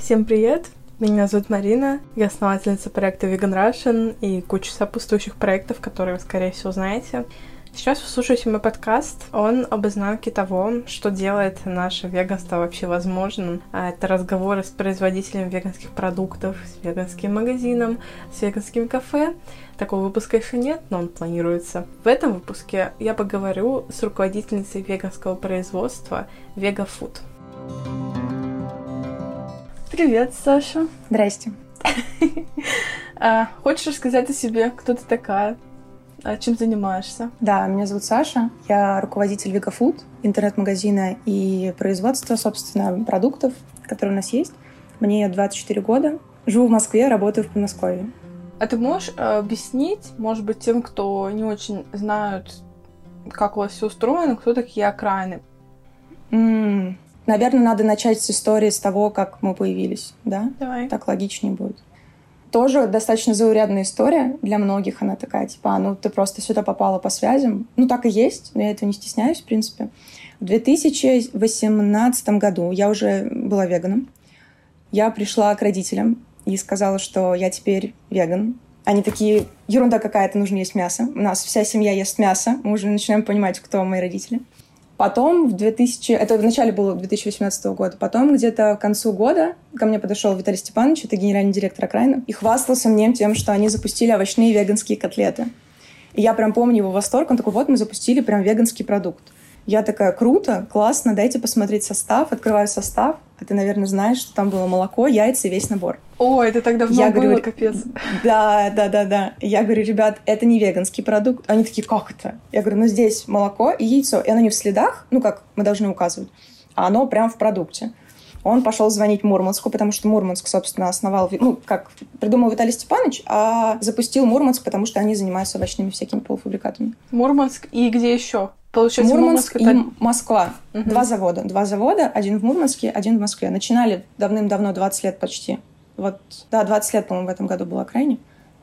Всем привет! Меня зовут Марина, я основательница проекта Vegan Russian и куча сопутствующих проектов, которые вы, скорее всего, знаете. Сейчас вы слушаете мой подкаст. Он об изнанке того, что делает наше веганство вообще возможным. А это разговоры с производителями веганских продуктов, с веганским магазином, с веганскими кафе. Такого выпуска еще нет, но он планируется. В этом выпуске я поговорю с руководительницей веганского производства Vegafood. Привет, Саша. Здрасте. А, хочешь рассказать о себе, кто ты такая? А чем занимаешься? Да, меня зовут Саша. Я руководитель Vegafood, интернет-магазина и производства, собственно, продуктов, которые у нас есть. Мне 24 года. Живу в Москве, работаю в Подмосковье. А ты можешь э, объяснить, может быть, тем, кто не очень знают, как у вас все устроено, кто такие окраины? Наверное, надо начать с истории с того, как мы появились, да? Давай. Так логичнее будет тоже достаточно заурядная история для многих. Она такая, типа, «А, ну ты просто сюда попала по связям. Ну так и есть, но я этого не стесняюсь, в принципе. В 2018 году я уже была веганом. Я пришла к родителям и сказала, что я теперь веган. Они такие, ерунда какая-то, нужно есть мясо. У нас вся семья ест мясо. Мы уже начинаем понимать, кто мои родители. Потом в 2000... Это в начале было 2018 года. Потом где-то к концу года ко мне подошел Виталий Степанович, это генеральный директор окраина, и хвастался мне тем, что они запустили овощные веганские котлеты. И я прям помню его восторг. Он такой, вот мы запустили прям веганский продукт. Я такая, круто, классно, дайте посмотреть состав. Открываю состав, а ты, наверное, знаешь, что там было молоко, яйца и весь набор. О, это тогда давно я было, говорю, капец. Да, да, да, да. Я говорю, ребят, это не веганский продукт. Они такие, как это? Я говорю, ну здесь молоко и яйцо. И оно не в следах, ну как мы должны указывать, а оно прям в продукте. Он пошел звонить Мурманску, потому что Мурманск, собственно, основал, ну, как придумал Виталий Степанович, а запустил Мурманск, потому что они занимаются овощными всякими полуфабрикатами. Мурманск и где еще? Получается, Мурманск, Мурманск это... и Москва. Мгм. Два завода. Два завода, один в Мурманске, один в Москве. Начинали давным-давно, 20 лет почти. Вот, да, 20 лет, по-моему, в этом году было крайне.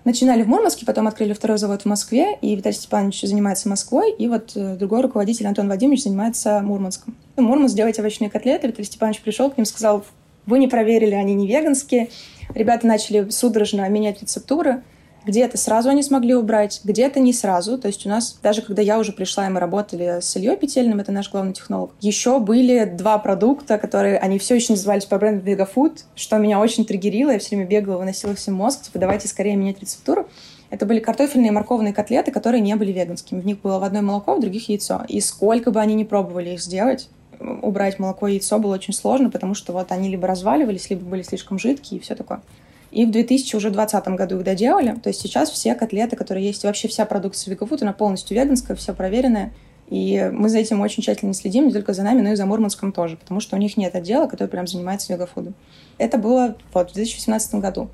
Начинали в Мурманске, потом открыли второй завод в Москве, и Виталий Степанович занимается Москвой, и вот э, другой руководитель Антон Вадимович занимается Мурманском. Мурманск делает овощные котлеты, Виталий Степанович пришел к ним, сказал, вы не проверили, они не веганские. Ребята начали судорожно менять рецептуры, где-то сразу они смогли убрать, где-то не сразу. То есть у нас, даже когда я уже пришла, и мы работали с Ильей Петельным, это наш главный технолог, еще были два продукта, которые, они все еще назывались по бренду Vegafood, что меня очень триггерило. Я все время бегала, выносила всем мозг, типа, давайте скорее менять рецептуру. Это были картофельные и морковные котлеты, которые не были веганскими. В них было в одной молоко, в других яйцо. И сколько бы они ни пробовали их сделать, убрать молоко и яйцо было очень сложно, потому что вот они либо разваливались, либо были слишком жидкие и все такое. И в 2020 году их доделали. То есть сейчас все котлеты, которые есть, вообще вся продукция Vegafood, она полностью веганская, все проверенная. И мы за этим очень тщательно следим, не только за нами, но и за Мурманском тоже, потому что у них нет отдела, который прям занимается вегафудом. Это было вот, в 2018 году.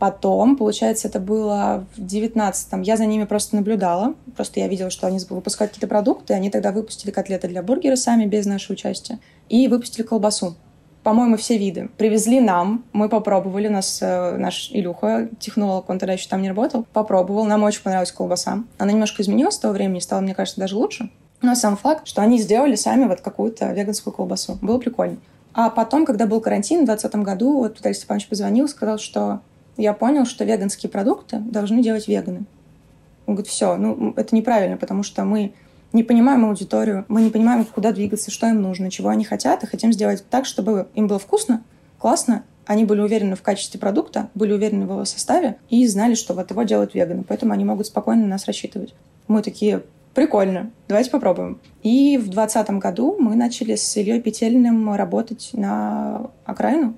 Потом, получается, это было в 19-м. Я за ними просто наблюдала. Просто я видела, что они выпускают какие-то продукты. Они тогда выпустили котлеты для бургера сами, без нашего участия. И выпустили колбасу. По-моему, все виды. Привезли нам, мы попробовали. У нас э, наш Илюха, технолог, он тогда еще там не работал, попробовал. Нам очень понравилась колбаса. Она немножко изменилась с того времени, стала, мне кажется, даже лучше. Но сам факт, что они сделали сами вот какую-то веганскую колбасу. Было прикольно. А потом, когда был карантин в 2020 году, вот Виталий Степанович позвонил, сказал, что я понял, что веганские продукты должны делать веганы. Он говорит, все, ну это неправильно, потому что мы не понимаем аудиторию, мы не понимаем, куда двигаться, что им нужно, чего они хотят, и хотим сделать так, чтобы им было вкусно, классно, они были уверены в качестве продукта, были уверены в его составе и знали, что вот его делают веганы, поэтому они могут спокойно на нас рассчитывать. Мы такие, прикольно, давайте попробуем. И в 2020 году мы начали с Ильей Петельным работать на окраину.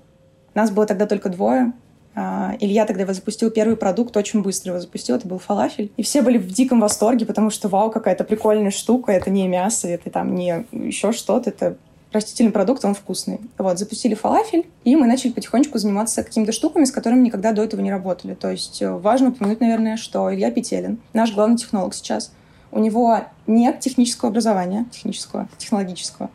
Нас было тогда только двое, Илья тогда запустил первый продукт, очень быстро его запустил, это был фалафель. И все были в диком восторге, потому что, вау, какая-то прикольная штука, это не мясо, это там не еще что-то, это растительный продукт, он вкусный. Вот, запустили фалафель, и мы начали потихонечку заниматься какими-то штуками, с которыми никогда до этого не работали. То есть э, важно упомянуть, наверное, что Илья Петелин, наш главный технолог сейчас, у него нет технического образования, технического, технологического.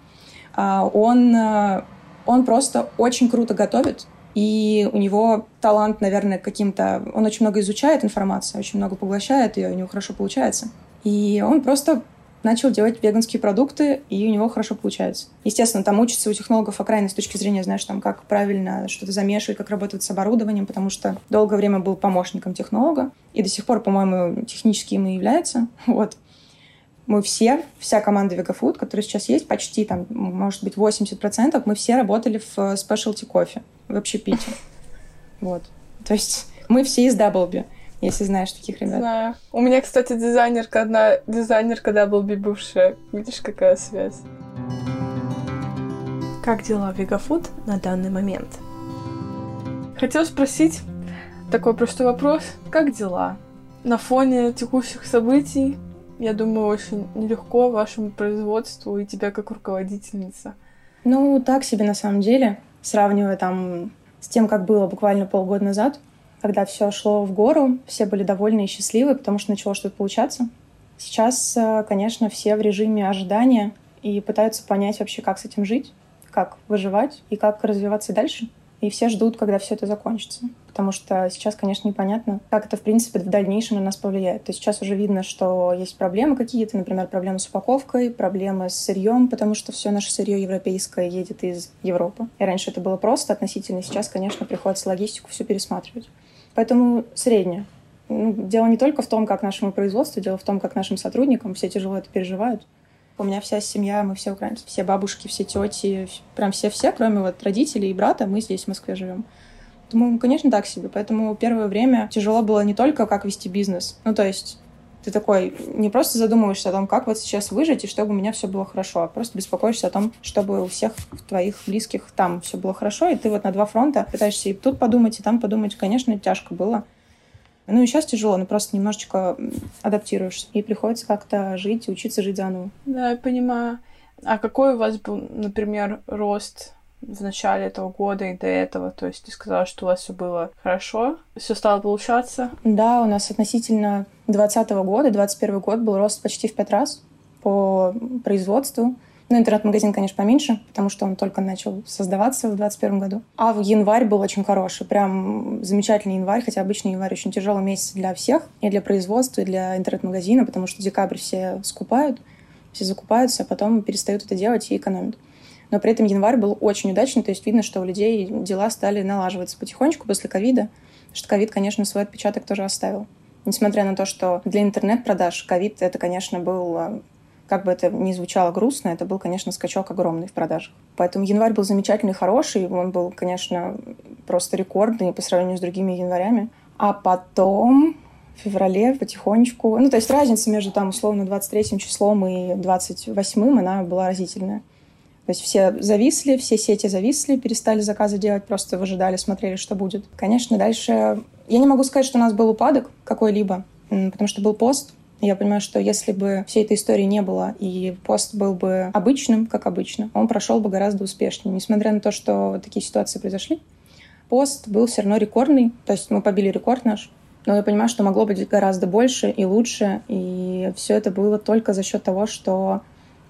А, он, э, он просто очень круто готовит, и у него талант, наверное, каким-то... Он очень много изучает информацию, очень много поглощает ее, у него хорошо получается. И он просто начал делать веганские продукты, и у него хорошо получается. Естественно, там учится у технологов окраины с точки зрения, знаешь, там, как правильно что-то замешивать, как работать с оборудованием, потому что долгое время был помощником технолога, и до сих пор, по-моему, технически им и является. Вот. Мы все, вся команда Vegafood, которая сейчас есть, почти там, может быть, 80%, мы все работали в specialty кофе, в общепите. Вот. То есть мы все из Даблби если знаешь таких ребят. Знаю. У меня, кстати, дизайнерка, одна дизайнерка Даблби бывшая. Видишь, какая связь? Как дела Вегафуд на данный момент? Хотел спросить такой простой вопрос. Как дела? На фоне текущих событий, я думаю, очень нелегко вашему производству и тебя как руководительница. Ну, так себе на самом деле. Сравнивая там с тем, как было буквально полгода назад, когда все шло в гору, все были довольны и счастливы, потому что начало что-то получаться. Сейчас, э, конечно, все в режиме ожидания и пытаются понять вообще, как с этим жить, как выживать и как развиваться дальше. И все ждут, когда все это закончится. Потому что сейчас, конечно, непонятно, как это, в принципе, в дальнейшем на нас повлияет. То есть сейчас уже видно, что есть проблемы какие-то, например, проблемы с упаковкой, проблемы с сырьем, потому что все наше сырье европейское едет из Европы. И раньше это было просто относительно. Сейчас, конечно, приходится логистику все пересматривать. Поэтому среднее. Ну, дело не только в том, как нашему производству, дело в том, как нашим сотрудникам. Все тяжело это переживают. У меня вся семья, мы все украинцы, все бабушки, все тети, прям все-все, кроме вот родителей и брата, мы здесь, в Москве, живем. Думаю, конечно, так себе. Поэтому первое время тяжело было не только, как вести бизнес. Ну, то есть ты такой не просто задумываешься о том, как вот сейчас выжить, и чтобы у меня все было хорошо, а просто беспокоишься о том, чтобы у всех твоих близких там все было хорошо, и ты вот на два фронта пытаешься и тут подумать, и там подумать. Конечно, тяжко было. Ну и сейчас тяжело, но просто немножечко адаптируешься. И приходится как-то жить, учиться жить заново. Да, я понимаю. А какой у вас был, например, рост в начале этого года и до этого? То есть ты сказала, что у вас все было хорошо, все стало получаться? Да, у нас относительно 2020 года, 2021 год был рост почти в пять раз по производству. Ну, интернет-магазин, конечно, поменьше, потому что он только начал создаваться в 2021 году. А в январь был очень хороший, прям замечательный январь, хотя обычный январь очень тяжелый месяц для всех, и для производства, и для интернет-магазина, потому что декабрь все скупают, все закупаются, а потом перестают это делать и экономят но при этом январь был очень удачный, то есть видно, что у людей дела стали налаживаться потихонечку после ковида, что ковид, конечно, свой отпечаток тоже оставил. Несмотря на то, что для интернет-продаж ковид это, конечно, был а, как бы это ни звучало грустно, это был, конечно, скачок огромный в продажах. Поэтому январь был замечательный, хороший. Он был, конечно, просто рекордный по сравнению с другими январями. А потом в феврале потихонечку... Ну, то есть разница между там, условно, 23 числом и 28 она была разительная. То есть все зависли, все сети зависли, перестали заказы делать, просто выжидали, смотрели, что будет. Конечно, дальше... Я не могу сказать, что у нас был упадок какой-либо, потому что был пост, я понимаю, что если бы всей этой истории не было, и пост был бы обычным, как обычно, он прошел бы гораздо успешнее. Несмотря на то, что такие ситуации произошли, пост был все равно рекордный, то есть мы побили рекорд наш, но я понимаю, что могло быть гораздо больше и лучше, и все это было только за счет того, что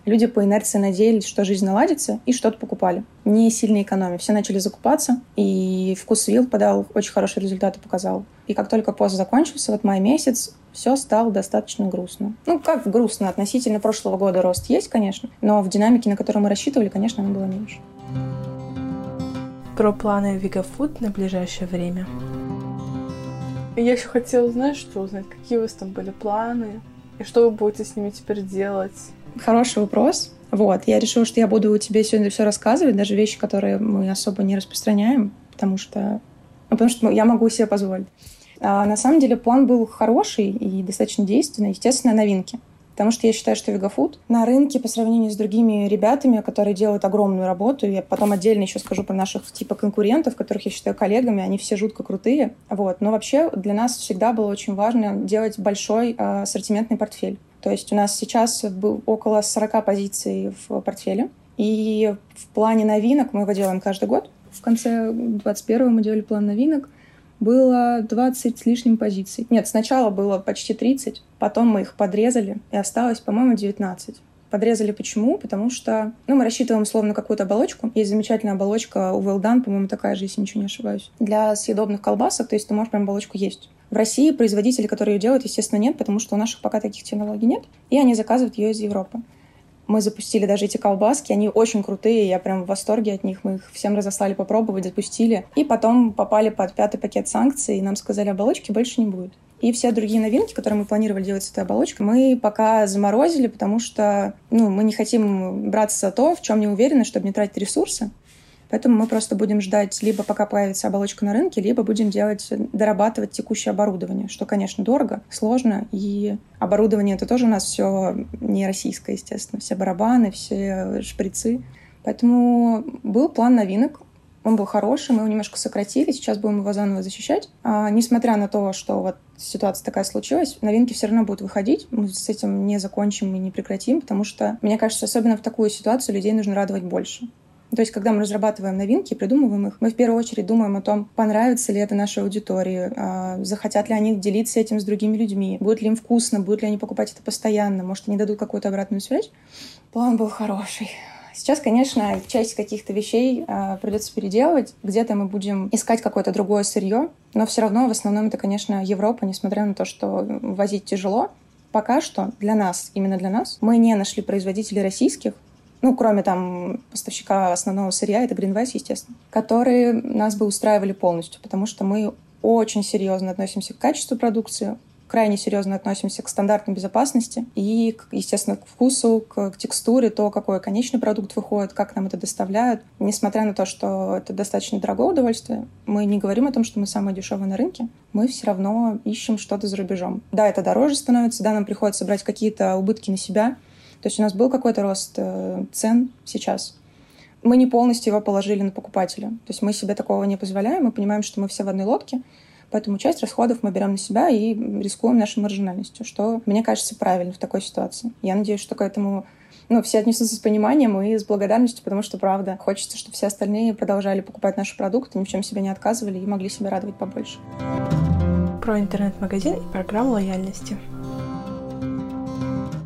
люди по инерции надеялись, что жизнь наладится, и что-то покупали. Не сильно экономя. Все начали закупаться, и вкус вилл подал очень хорошие результаты, показал. И как только пост закончился, вот май месяц, все стало достаточно грустно. Ну, как грустно, относительно прошлого года рост есть, конечно, но в динамике, на которую мы рассчитывали, конечно, он было меньше. Про планы Вегафуд на ближайшее время. Я еще хотела, знаешь, что узнать, какие у вас там были планы, и что вы будете с ними теперь делать? Хороший вопрос. Вот, я решила, что я буду тебе сегодня все рассказывать, даже вещи, которые мы особо не распространяем, потому что, ну, потому что я могу себе позволить. А на самом деле план был хороший и достаточно действенный. Естественно, новинки. Потому что я считаю, что Вегафуд на рынке по сравнению с другими ребятами, которые делают огромную работу, я потом отдельно еще скажу про наших типа конкурентов, которых я считаю коллегами, они все жутко крутые. Вот. Но вообще для нас всегда было очень важно делать большой э, ассортиментный портфель. То есть у нас сейчас был около 40 позиций в портфеле. И в плане новинок мы его делаем каждый год. В конце 21 мы делали план новинок. Было 20 с лишним позиций. Нет, сначала было почти 30, потом мы их подрезали, и осталось, по-моему, 19. Подрезали почему? Потому что ну, мы рассчитываем словно какую-то оболочку. Есть замечательная оболочка у Well Done, по-моему, такая же, если ничего не ошибаюсь, для съедобных колбасок. То есть ты можешь прям оболочку есть. В России производителей, которые ее делают, естественно, нет, потому что у наших пока таких технологий нет, и они заказывают ее из Европы. Мы запустили даже эти колбаски, они очень крутые, я прям в восторге от них. Мы их всем разослали попробовать, запустили. И потом попали под пятый пакет санкций, и нам сказали, оболочки больше не будет. И все другие новинки, которые мы планировали делать с этой оболочкой, мы пока заморозили, потому что ну, мы не хотим браться за то, в чем не уверены, чтобы не тратить ресурсы. Поэтому мы просто будем ждать, либо пока появится оболочка на рынке, либо будем делать, дорабатывать текущее оборудование, что, конечно, дорого, сложно, и оборудование это тоже у нас все не российское, естественно, все барабаны, все шприцы. Поэтому был план новинок, он был хороший, мы его немножко сократили, сейчас будем его заново защищать. А, несмотря на то, что вот ситуация такая случилась, новинки все равно будут выходить. Мы с этим не закончим и не прекратим, потому что, мне кажется, особенно в такую ситуацию людей нужно радовать больше. То есть, когда мы разрабатываем новинки, придумываем их, мы в первую очередь думаем о том, понравится ли это нашей аудитории, а, захотят ли они делиться этим с другими людьми, будет ли им вкусно, будут ли они покупать это постоянно, может, они дадут какую-то обратную связь. План был хороший. Сейчас, конечно, часть каких-то вещей э, придется переделывать. Где-то мы будем искать какое-то другое сырье, но все равно в основном это, конечно, Европа, несмотря на то, что возить тяжело. Пока что для нас, именно для нас, мы не нашли производителей российских, ну, кроме там поставщика основного сырья, это Greenwise, естественно, которые нас бы устраивали полностью, потому что мы очень серьезно относимся к качеству продукции, крайне серьезно относимся к стандартам безопасности и, естественно, к вкусу, к, к текстуре, то, какой конечный продукт выходит, как нам это доставляют. Несмотря на то, что это достаточно дорогое удовольствие, мы не говорим о том, что мы самые дешевые на рынке, мы все равно ищем что-то за рубежом. Да, это дороже становится, да, нам приходится брать какие-то убытки на себя, то есть у нас был какой-то рост э, цен сейчас. Мы не полностью его положили на покупателя. То есть мы себе такого не позволяем, мы понимаем, что мы все в одной лодке, поэтому часть расходов мы берем на себя и рискуем нашей маржинальностью, что, мне кажется, правильно в такой ситуации. Я надеюсь, что к этому ну, все отнесутся с пониманием и с благодарностью, потому что, правда, хочется, чтобы все остальные продолжали покупать наши продукты, ни в чем себе не отказывали и могли себя радовать побольше. Про интернет-магазин и программу лояльности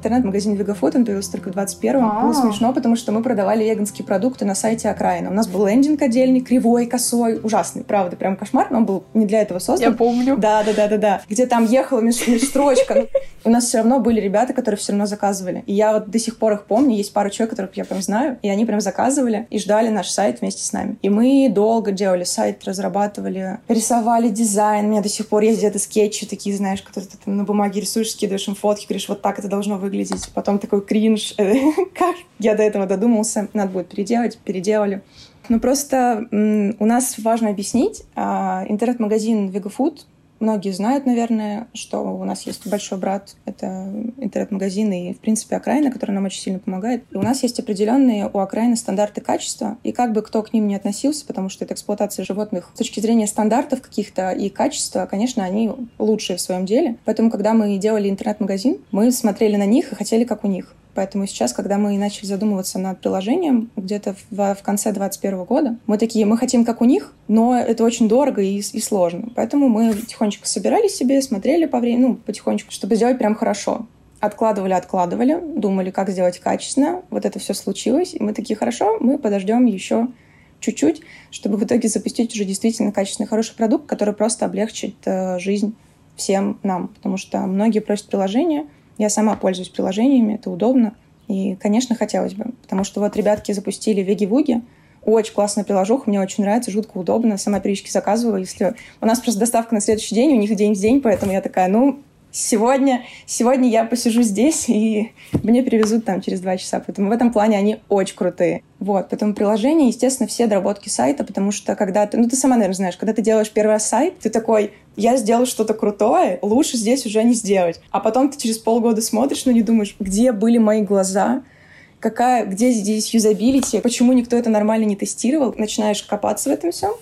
интернет-магазин Вегафуд, он появился только в 21-м. А-а-а. Было смешно, потому что мы продавали веганские продукты на сайте окраина. У нас был лендинг отдельный, кривой, косой, ужасный, правда, прям кошмар, но он был не для этого создан. Я помню. Да, да, да, да, да. Где там ехала межстрочка. У нас все равно были ребята, которые все равно заказывали. И я вот до сих пор их помню. Есть пару человек, которых я прям знаю. И они прям заказывали и ждали наш сайт вместе с нами. И мы долго делали сайт, разрабатывали, рисовали дизайн. У меня до сих пор есть где-то скетчи такие, знаешь, которые ты там на бумаге рисуешь, скидываешь им фотки, говоришь, вот так это должно выглядеть выглядеть. Потом такой кринж. как я до этого додумался? Надо будет переделать. Переделали. Ну, просто у нас важно объяснить. А, интернет-магазин Vegafood Многие знают, наверное, что у нас есть большой брат, это интернет-магазин и, в принципе, окраина, который нам очень сильно помогает. И у нас есть определенные у окраины стандарты качества, и как бы кто к ним не относился, потому что это эксплуатация животных с точки зрения стандартов каких-то и качества, конечно, они лучшие в своем деле. Поэтому, когда мы делали интернет-магазин, мы смотрели на них и хотели как у них. Поэтому сейчас, когда мы начали задумываться над приложением, где-то в, в конце 2021 года, мы такие, мы хотим как у них, но это очень дорого и, и сложно. Поэтому мы тихонечко собирали себе, смотрели по времени, ну, потихонечку, чтобы сделать прям хорошо. Откладывали, откладывали, думали, как сделать качественно. Вот это все случилось, и мы такие, хорошо, мы подождем еще чуть-чуть, чтобы в итоге запустить уже действительно качественный, хороший продукт, который просто облегчит э, жизнь всем нам. Потому что многие просят приложения, я сама пользуюсь приложениями, это удобно. И, конечно, хотелось бы. Потому что вот ребятки запустили Веги-Вуги. Очень классная приложуха, мне очень нравится, жутко удобно. Сама периодически заказывала, если... У нас просто доставка на следующий день, у них день в день, поэтому я такая, ну, сегодня, сегодня я посижу здесь, и мне перевезут там через два часа. Поэтому в этом плане они очень крутые. Вот, поэтому приложение, естественно, все доработки сайта, потому что когда ты, ну ты сама, наверное, знаешь, когда ты делаешь первый сайт, ты такой, я сделал что-то крутое, лучше здесь уже не сделать. А потом ты через полгода смотришь, но не думаешь, где были мои глаза, какая, где здесь юзабилити, почему никто это нормально не тестировал. Начинаешь копаться в этом всем,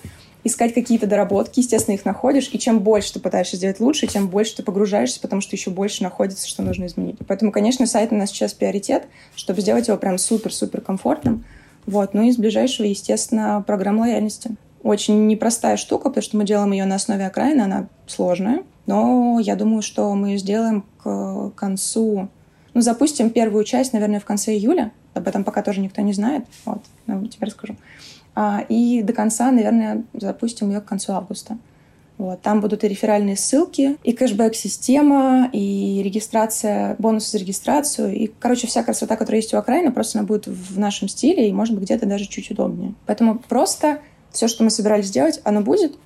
искать какие-то доработки, естественно, их находишь, и чем больше ты пытаешься сделать лучше, тем больше ты погружаешься, потому что еще больше находится, что нужно изменить. Поэтому, конечно, сайт у нас сейчас приоритет, чтобы сделать его прям супер-супер комфортным. Вот. Ну и из ближайшего, естественно, программа лояльности. Очень непростая штука, потому что мы делаем ее на основе окраины, она сложная, но я думаю, что мы ее сделаем к концу... Ну, запустим первую часть, наверное, в конце июля. Об этом пока тоже никто не знает. Вот, ну, теперь расскажу. А, и до конца, наверное, запустим ее к концу августа. Вот. Там будут и реферальные ссылки, и кэшбэк-система, и регистрация, бонусы за регистрацию. И, короче, вся красота, которая есть у окраина, просто она будет в нашем стиле и, может быть, где-то даже чуть удобнее. Поэтому просто все, что мы собирались сделать, оно будет.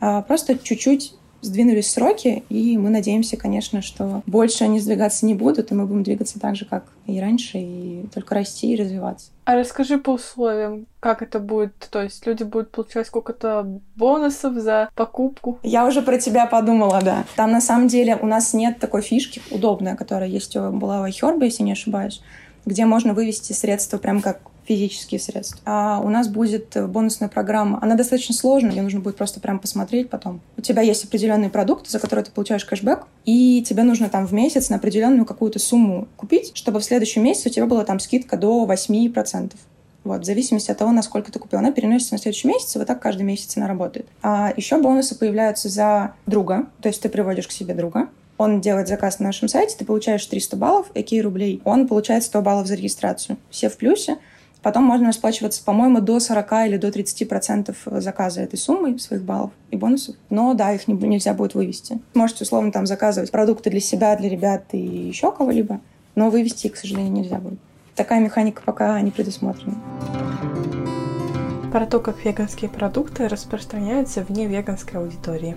А просто чуть-чуть сдвинулись сроки, и мы надеемся, конечно, что больше они сдвигаться не будут, и мы будем двигаться так же, как и раньше, и только расти и развиваться. А расскажи по условиям, как это будет? То есть люди будут получать сколько-то бонусов за покупку? Я уже про тебя подумала, да. Там на самом деле у нас нет такой фишки удобной, которая есть у была у если не ошибаюсь, где можно вывести средства прям как физические средства. А у нас будет бонусная программа. Она достаточно сложная, ее нужно будет просто прям посмотреть потом. У тебя есть определенные продукты, за которые ты получаешь кэшбэк, и тебе нужно там в месяц на определенную какую-то сумму купить, чтобы в следующем месяце у тебя была там скидка до 8%. Вот, в зависимости от того, насколько ты купил. Она переносится на следующий месяц, и вот так каждый месяц она работает. А еще бонусы появляются за друга, то есть ты приводишь к себе друга, он делает заказ на нашем сайте, ты получаешь 300 баллов, какие рублей, он получает 100 баллов за регистрацию. Все в плюсе, Потом можно расплачиваться, по-моему, до 40 или до 30 процентов заказа этой суммы, своих баллов и бонусов. Но да, их не, нельзя будет вывести. Можете, условно, там заказывать продукты для себя, для ребят и еще кого-либо, но вывести их, к сожалению, нельзя будет. Такая механика пока не предусмотрена. Про то, как веганские продукты распространяются вне веганской аудитории.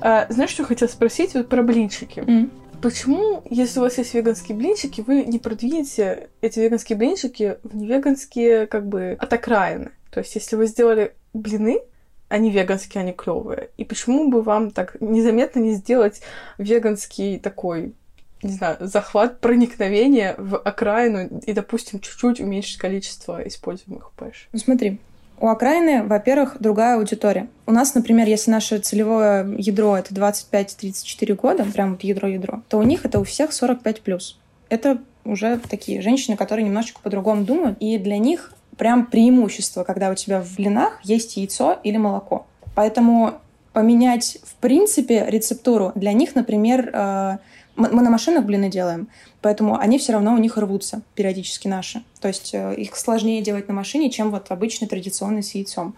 А, знаешь, что хотела спросить? Вот про блинчики. Mm. Почему, если у вас есть веганские блинчики, вы не продвинете эти веганские блинчики в невеганские, как бы, от окраины? То есть, если вы сделали блины, они веганские, они клевые. И почему бы вам так незаметно не сделать веганский такой, не знаю, захват проникновения в окраину и, допустим, чуть-чуть уменьшить количество используемых пэш? Ну смотри, у окраины, во-первых, другая аудитория. У нас, например, если наше целевое ядро это 25-34 года, прям вот ядро-ядро, то у них это у всех 45 плюс. Это уже такие женщины, которые немножечко по-другому думают, и для них прям преимущество, когда у тебя в блинах есть яйцо или молоко. Поэтому поменять, в принципе, рецептуру для них, например, э, мы на машинах блины делаем, поэтому они все равно у них рвутся периодически наши. То есть э, их сложнее делать на машине, чем вот обычный традиционный с яйцом.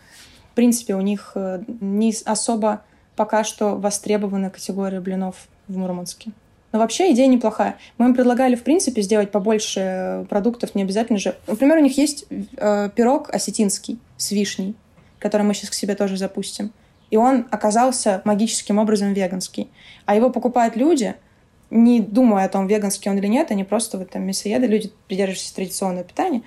В принципе, у них э, не особо пока что востребована категория блинов в Мурманске. Но вообще идея неплохая. Мы им предлагали, в принципе, сделать побольше продуктов, не обязательно же. Например, у них есть э, пирог осетинский с вишней, который мы сейчас к себе тоже запустим. И он оказался магическим образом веганский. А его покупают люди — не думая о том, веганский он или нет, они просто вот там мясоеды, люди, придерживающиеся традиционного питания,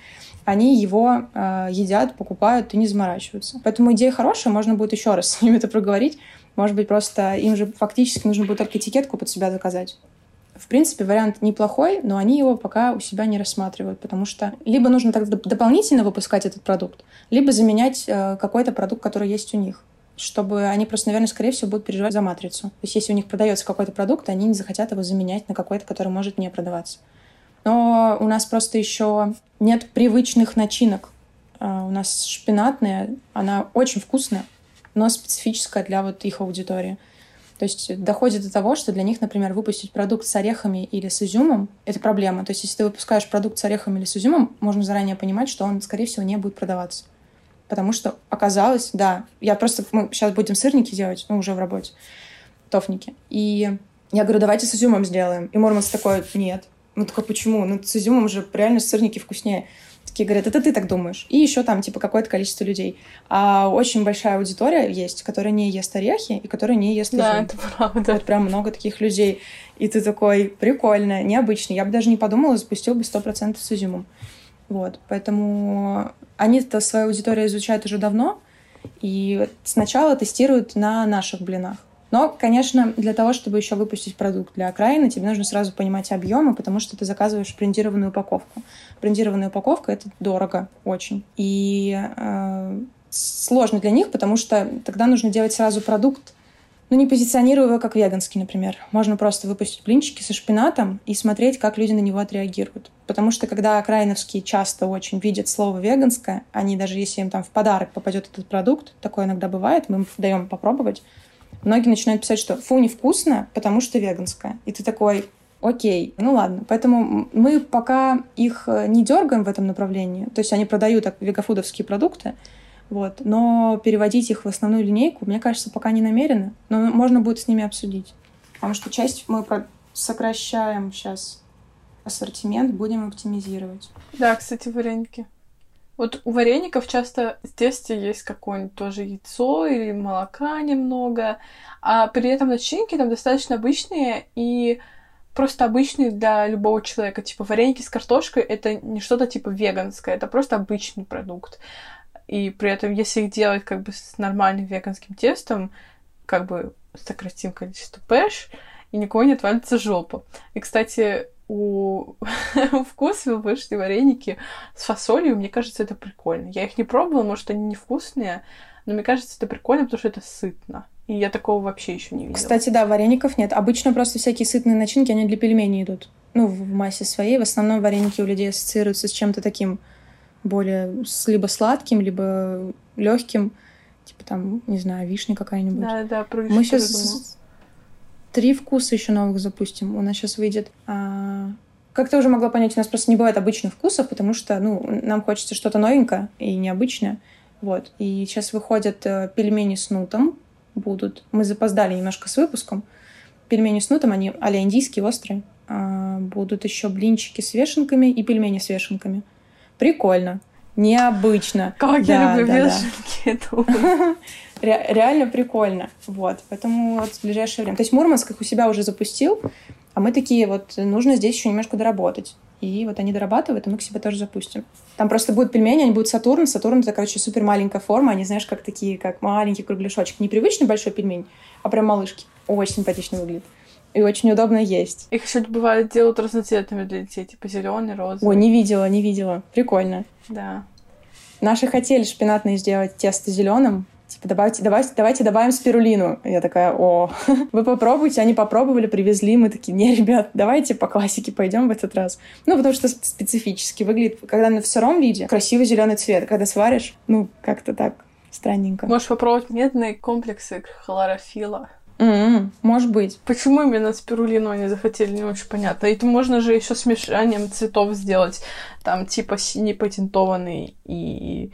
они его э, едят, покупают и не заморачиваются. Поэтому идея хорошая, можно будет еще раз с ними это проговорить. Может быть, просто им же фактически нужно будет только этикетку под себя заказать. В принципе, вариант неплохой, но они его пока у себя не рассматривают, потому что либо нужно тогда дополнительно выпускать этот продукт, либо заменять э, какой-то продукт, который есть у них чтобы они просто, наверное, скорее всего, будут переживать за матрицу. То есть если у них продается какой-то продукт, они не захотят его заменять на какой-то, который может не продаваться. Но у нас просто еще нет привычных начинок. А, у нас шпинатная, она очень вкусная, но специфическая для вот их аудитории. То есть доходит до того, что для них, например, выпустить продукт с орехами или с изюмом — это проблема. То есть если ты выпускаешь продукт с орехами или с изюмом, можно заранее понимать, что он, скорее всего, не будет продаваться потому что оказалось, да, я просто, мы сейчас будем сырники делать, ну, уже в работе, тофники. И я говорю, давайте с изюмом сделаем. И Мормонс такой, нет. Ну, такой, почему? Ну, с изюмом же реально сырники вкуснее. Такие говорят, это ты так думаешь. И еще там, типа, какое-то количество людей. А очень большая аудитория есть, которая не ест орехи и которая не ест изюм. Да, это правда. Вот прям много таких людей. И ты такой, прикольно, необычно. Я бы даже не подумала, запустил бы 100% с изюмом. Вот, поэтому они-то свою аудиторию изучают уже давно, и сначала тестируют на наших блинах. Но, конечно, для того, чтобы еще выпустить продукт для окраины, тебе нужно сразу понимать объемы, потому что ты заказываешь брендированную упаковку. Брендированная упаковка это дорого очень. И э, сложно для них, потому что тогда нужно делать сразу продукт ну, не позиционирую его как веганский, например. Можно просто выпустить блинчики со шпинатом и смотреть, как люди на него отреагируют. Потому что когда окраиновские часто очень видят слово «веганское», они даже если им там в подарок попадет этот продукт, такое иногда бывает, мы им даем попробовать, многие начинают писать, что «фу, невкусно, потому что веганское». И ты такой, окей, ну ладно. Поэтому мы пока их э, не дергаем в этом направлении. То есть они продают вегафудовские продукты, Вот. Но переводить их в основную линейку, мне кажется, пока не намерено. Но можно будет с ними обсудить. Потому что часть мы сокращаем сейчас ассортимент, будем оптимизировать. Да, кстати, вареники. Вот у вареников часто в тесте есть какое-нибудь тоже яйцо или молока немного, а при этом начинки там достаточно обычные и просто обычные для любого человека. Типа вареники с картошкой — это не что-то типа веганское, это просто обычный продукт. И при этом, если их делать как бы с нормальным веганским тестом, как бы сократим количество пэш, и никого не отвалится жопа. И, кстати, у вкусвилл вышли вареники с фасолью. Мне кажется, это прикольно. Я их не пробовала, может, они невкусные, но мне кажется, это прикольно, потому что это сытно. И я такого вообще еще не видела. Кстати, да, вареников нет. Обычно просто всякие сытные начинки, они для пельменей идут. Ну, в массе своей. В основном вареники у людей ассоциируются с чем-то таким более с либо сладким, либо легким. Типа там, не знаю, вишня какая-нибудь. Да, да, Мы сейчас три вкуса еще новых запустим. У нас сейчас выйдет... А... Как ты уже могла понять, у нас просто не бывает обычных вкусов, потому что, ну, нам хочется что-то новенькое и необычное. Вот. И сейчас выходят э, пельмени с нутом будут. Мы запоздали немножко с выпуском. Пельмени с нутом, они а индийские, острые. А, будут еще блинчики с вешенками и пельмени с вешенками. Прикольно. Необычно. Как да, я люблю да, вешенки. Ре- реально прикольно. Вот. Поэтому вот в ближайшее время. То есть Мурманск их у себя уже запустил, а мы такие вот, нужно здесь еще немножко доработать. И вот они дорабатывают, и мы к себе тоже запустим. Там просто будут пельмени, они будут Сатурн. Сатурн — это, короче, супер маленькая форма. Они, знаешь, как такие, как маленький кругляшочек. Непривычный большой пельмень, а прям малышки. Очень симпатично выглядит. И очень удобно есть. Их еще бывает делают разноцветными для детей, типа зеленый, розовый. О, не видела, не видела. Прикольно. Да. Наши хотели шпинатные сделать тесто зеленым, типа, давайте, давайте, давайте добавим спирулину. Я такая, о, вы попробуйте. Они попробовали, привезли. Мы такие, не, ребят, давайте по классике пойдем в этот раз. Ну, потому что специфически выглядит, когда на в сыром виде, красивый зеленый цвет. Когда сваришь, ну, как-то так странненько. Можешь попробовать медные комплексы хлорофила. Mm-hmm. Может быть. Почему именно спирулину они захотели, не очень понятно. И можно же еще смешанием цветов сделать. Там типа синий патентованный и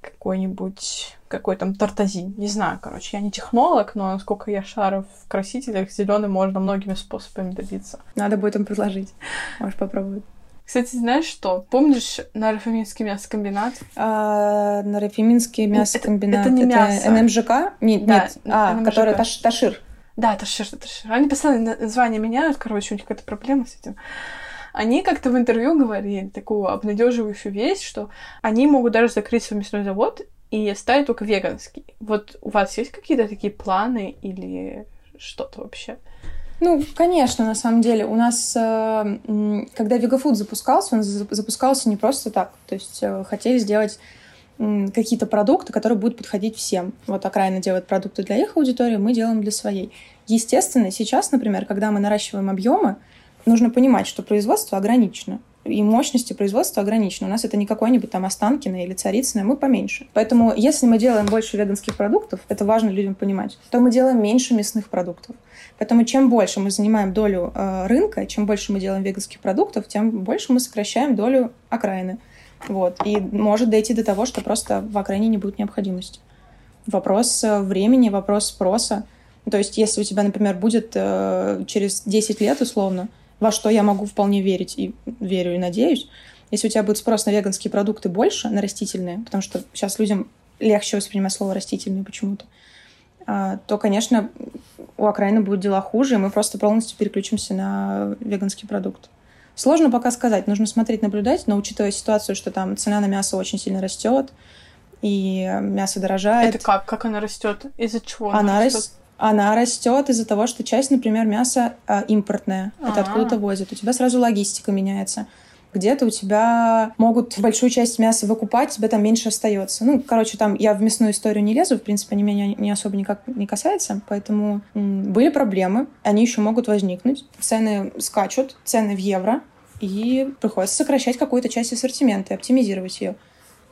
какой-нибудь какой там тартазин. Не знаю, короче, я не технолог, но насколько я шарю в красителях, зеленый можно многими способами добиться. Надо будет им предложить. Можешь попробовать. Кстати, знаешь что? Помнишь Нарафаминский мясокомбинат? А, Нарафаминский мясокомбинат. Это, это не мясо. НМЖК? Нет, да, нет. А, НМЖК. который Таш, Ташир. Да, Ташир, Ташир. Они постоянно название меняют, короче, у них какая-то проблема с этим. Они как-то в интервью говорили такую обнадеживающую вещь, что они могут даже закрыть свой мясной завод и оставить только веганский. Вот у вас есть какие-то такие планы или что-то вообще? Ну, конечно, на самом деле. У нас, э, когда Вегафуд запускался, он запускался не просто так. То есть э, хотели сделать какие-то продукты, которые будут подходить всем. Вот окраина делает продукты для их аудитории, мы делаем для своей. Естественно, сейчас, например, когда мы наращиваем объемы, нужно понимать, что производство ограничено и мощности производства ограничены. У нас это не какой-нибудь там Останкино или Царицыно, мы поменьше. Поэтому если мы делаем больше веганских продуктов, это важно людям понимать, то мы делаем меньше мясных продуктов. Поэтому чем больше мы занимаем долю э, рынка, чем больше мы делаем веганских продуктов, тем больше мы сокращаем долю окраины. Вот. И может дойти до того, что просто в окраине не будет необходимости. Вопрос э, времени, вопрос спроса. То есть, если у тебя, например, будет э, через 10 лет, условно, во что я могу вполне верить и верю и надеюсь, если у тебя будет спрос на веганские продукты больше, на растительные, потому что сейчас людям легче воспринимать слово растительные почему-то, то, конечно, у окраины будут дела хуже, и мы просто полностью переключимся на веганский продукт. Сложно пока сказать, нужно смотреть, наблюдать, но учитывая ситуацию, что там цена на мясо очень сильно растет, и мясо дорожает. Это как? Как она растет? Из-за чего она, она растет? Она растет из-за того, что часть, например, мяса э, импортная. А-а-а. Это откуда-то возят. У тебя сразу логистика меняется. Где-то у тебя могут большую часть мяса выкупать, тебе там меньше остается. Ну, короче, там я в мясную историю не лезу, в принципе, они меня не особо никак не касается, поэтому были проблемы, они еще могут возникнуть. Цены скачут, цены в евро, и приходится сокращать какую-то часть ассортимента и оптимизировать ее.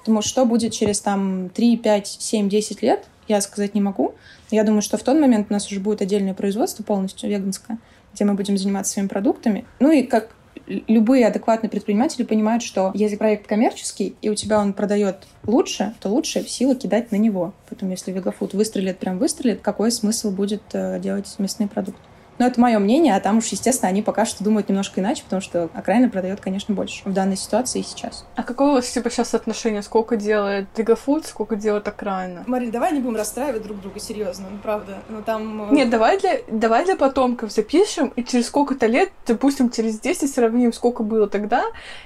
Потому что что будет через там 3, 5, 7, 10 лет, я сказать не могу. Я думаю, что в тот момент у нас уже будет отдельное производство полностью веганское, где мы будем заниматься своими продуктами. Ну и как любые адекватные предприниматели понимают, что если проект коммерческий, и у тебя он продает лучше, то лучше силы кидать на него. Поэтому если Вегафуд выстрелит, прям выстрелит, какой смысл будет э, делать мясные продукты? Но это мое мнение, а там уж, естественно, они пока что думают немножко иначе, потому что окраина продает, конечно, больше в данной ситуации и сейчас. А какое у вас, типа, сейчас отношение? Сколько делает Дигафуд, сколько делает окраина? Марин, давай не будем расстраивать друг друга, серьезно, ну правда. Ну там... Э, Нет, давай для, давай для потомков запишем, и через сколько-то лет, допустим, через 10 сравним, сколько было тогда,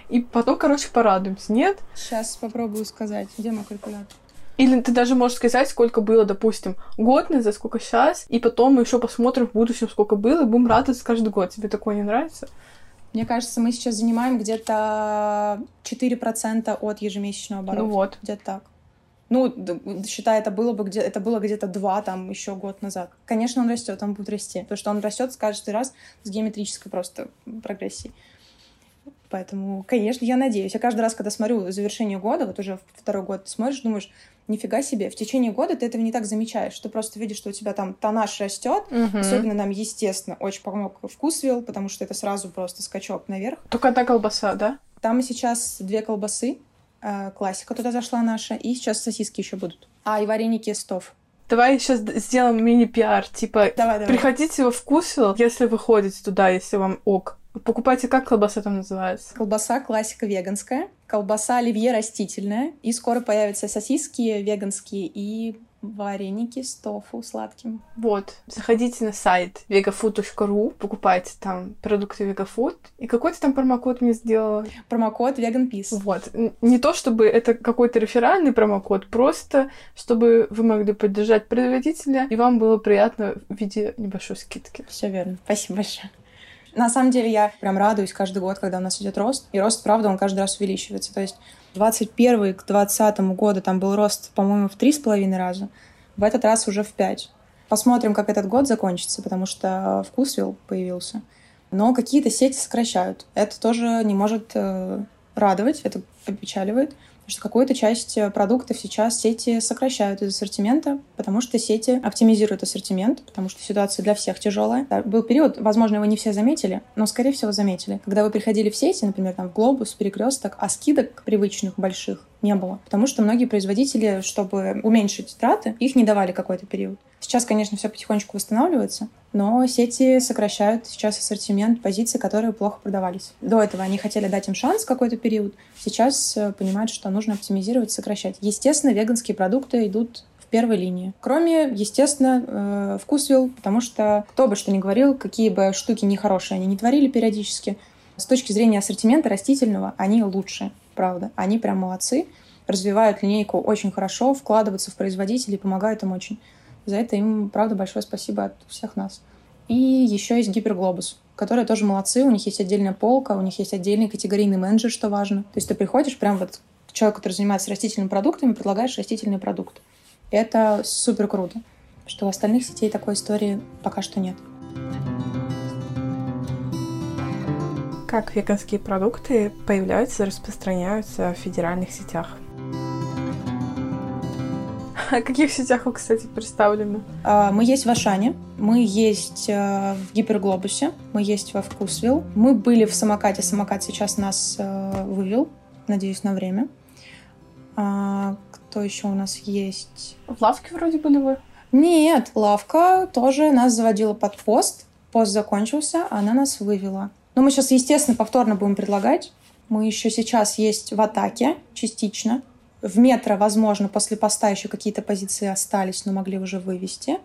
и потом, короче, порадуемся, нет? Сейчас попробую сказать. Где мой калькулятор? Или ты даже можешь сказать, сколько было, допустим, год назад, сколько сейчас, и потом мы еще посмотрим в будущем, сколько было, и будем радоваться каждый год. Тебе такое не нравится? Мне кажется, мы сейчас занимаем где-то 4% от ежемесячного оборота. Ну вот. Где-то так. Ну, считай, это было бы где это было где-то два там еще год назад. Конечно, он растет, он будет расти. То, что он растет каждый раз с геометрической просто прогрессией. Поэтому, конечно, я надеюсь. Я каждый раз, когда смотрю завершение года, вот уже второй год, ты смотришь, думаешь, нифига себе, в течение года ты этого не так замечаешь. Ты просто видишь, что у тебя там тонаж растет. Угу. Особенно нам, естественно, очень помог вкусвилл, потому что это сразу просто скачок наверх. Только одна колбаса, да? Там сейчас две колбасы. Э, классика туда зашла наша. И сейчас сосиски еще будут. А, и вареники стов. Давай сейчас сделаем мини-пиар. Типа, давай, давай. приходите во вкусвилл, если вы ходите туда, если вам ок. Покупайте, как колбаса там называется? Колбаса классика веганская, колбаса оливье растительная, и скоро появятся сосиски веганские и вареники с тофу сладким. Вот, заходите на сайт vegafood.ru, покупайте там продукты Vegafood. И какой ты там промокод мне сделала? Промокод VeganPeace. Вот. Не то, чтобы это какой-то реферальный промокод, просто чтобы вы могли поддержать производителя, и вам было приятно в виде небольшой скидки. Все верно. Спасибо большое. На самом деле я прям радуюсь каждый год, когда у нас идет рост. И рост, правда, он каждый раз увеличивается. То есть 21 к 20 году там был рост, по-моему, в три с половиной раза. В этот раз уже в пять. Посмотрим, как этот год закончится, потому что вкусвилл появился. Но какие-то сети сокращают. Это тоже не может э, радовать, это опечаливает. Что какую-то часть э, продуктов сейчас сети сокращают из ассортимента, потому что сети оптимизируют ассортимент, потому что ситуация для всех тяжелая. Да, был период, возможно, его не все заметили, но, скорее всего, заметили. Когда вы приходили в сети, например, там в Глобус, Перекресток, а скидок привычных больших не было. Потому что многие производители, чтобы уменьшить траты, их не давали какой-то период. Сейчас, конечно, все потихонечку восстанавливается, но сети сокращают сейчас ассортимент позиций, которые плохо продавались. До этого они хотели дать им шанс какой-то период, сейчас э, понимают, что нужно оптимизировать, сокращать. Естественно, веганские продукты идут в первой линии. Кроме, естественно, э, вкусвилл, потому что кто бы что ни говорил, какие бы штуки нехорошие они не творили периодически, с точки зрения ассортимента растительного они лучше, правда. Они прям молодцы, развивают линейку очень хорошо, вкладываются в производителей, помогают им очень. За это им, правда, большое спасибо от всех нас. И еще есть Гиперглобус, которые тоже молодцы, у них есть отдельная полка, у них есть отдельный категорийный менеджер, что важно. То есть ты приходишь прям вот к человеку, который занимается растительными продуктами, предлагаешь растительный продукт. Это супер круто, что у остальных сетей такой истории пока что нет. Как веганские продукты появляются и распространяются в федеральных сетях? А в каких сетях вы, кстати, представлены? А, мы есть в Ашане, мы есть э, в Гиперглобусе, мы есть во Вкусвилл. Мы были в самокате, самокат сейчас нас э, вывел, надеюсь, на время. А, кто еще у нас есть? В лавке вроде были вы? Нет, лавка тоже нас заводила под пост. Пост закончился, она нас вывела. Но мы сейчас, естественно, повторно будем предлагать. Мы еще сейчас есть в атаке частично. В метро, возможно, после поста еще какие-то позиции остались, но могли уже вывести.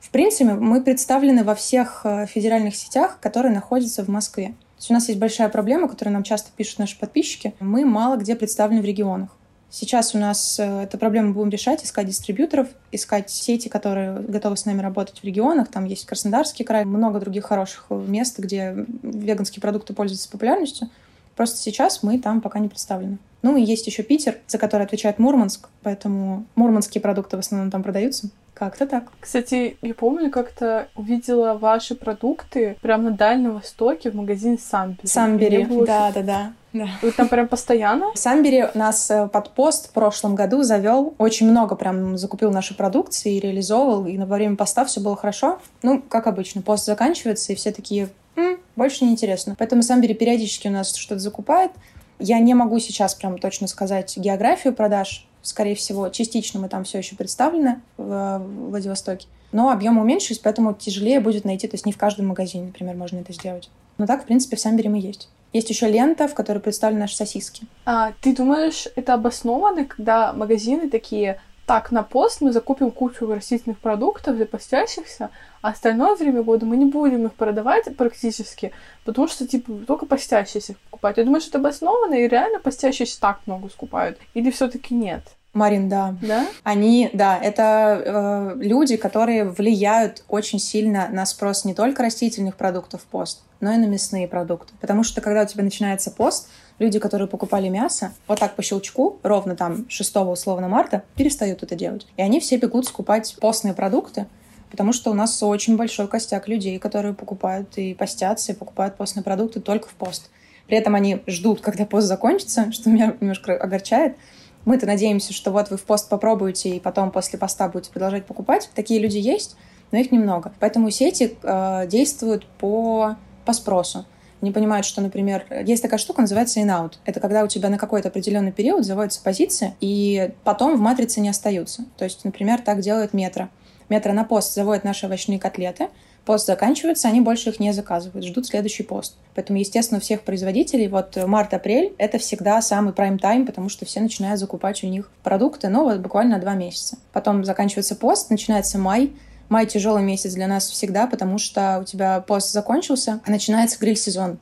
В принципе, мы представлены во всех э, федеральных сетях, которые находятся в Москве. То есть у нас есть большая проблема, которую нам часто пишут наши подписчики. Мы мало где представлены в регионах. Сейчас у нас э, эту проблему будем решать, искать дистрибьюторов, искать сети, которые готовы с нами работать в регионах. Там есть Краснодарский край, много других хороших мест, где веганские продукты пользуются популярностью. Просто сейчас мы там пока не представлены. Ну и есть еще Питер, за который отвечает Мурманск, поэтому мурманские продукты в основном там продаются. Как-то так. Кстати, я помню, как-то увидела ваши продукты прямо на Дальнем Востоке в магазине Самбери. Самбери, да, да. Вы там прям постоянно? Самбери нас э, под пост в прошлом году завел. Очень много прям закупил нашей продукции и реализовывал. И во время поста все было хорошо. Ну, как обычно, пост заканчивается, и все такие, М, Больше не интересно. Поэтому Самбери периодически у нас что-то закупает. Я не могу сейчас прям точно сказать географию продаж. Скорее всего, частично мы там все еще представлены в Владивостоке. Но объемы уменьшились, поэтому тяжелее будет найти. То есть не в каждом магазине, например, можно это сделать. Но так, в принципе, в Самбере мы есть. Есть еще лента, в которой представлены наши сосиски. А ты думаешь, это обосновано, когда магазины такие, так, на пост мы закупим кучу растительных продуктов для постящихся, а остальное время года мы не будем их продавать практически, потому что, типа, только постящиеся покупать. Я думаю, что это обоснованно, и реально постящиеся так много скупают. Или все таки нет? Марин, да. Да? Они, да, это э, люди, которые влияют очень сильно на спрос не только растительных продуктов пост, но и на мясные продукты. Потому что когда у тебя начинается пост, люди, которые покупали мясо, вот так по щелчку, ровно там 6 условно марта, перестают это делать. И они все бегут скупать постные продукты, потому что у нас очень большой костяк людей, которые покупают и постятся, и покупают постные продукты только в пост. При этом они ждут, когда пост закончится, что меня немножко огорчает. Мы-то надеемся, что вот вы в пост попробуете, и потом после поста будете продолжать покупать. Такие люди есть, но их немного. Поэтому сети э, действуют по, по спросу. Они понимают, что, например, есть такая штука, называется in-out. Это когда у тебя на какой-то определенный период заводится позиция, и потом в матрице не остаются. То есть, например, так делает метро. Метро на пост заводит наши овощные котлеты, пост заканчивается, они больше их не заказывают, ждут следующий пост. Поэтому, естественно, у всех производителей вот март-апрель — это всегда самый прайм-тайм, потому что все начинают закупать у них продукты, ну, вот буквально два месяца. Потом заканчивается пост, начинается май, Май тяжелый месяц для нас всегда, потому что у тебя пост закончился, а начинается гриль-сезон.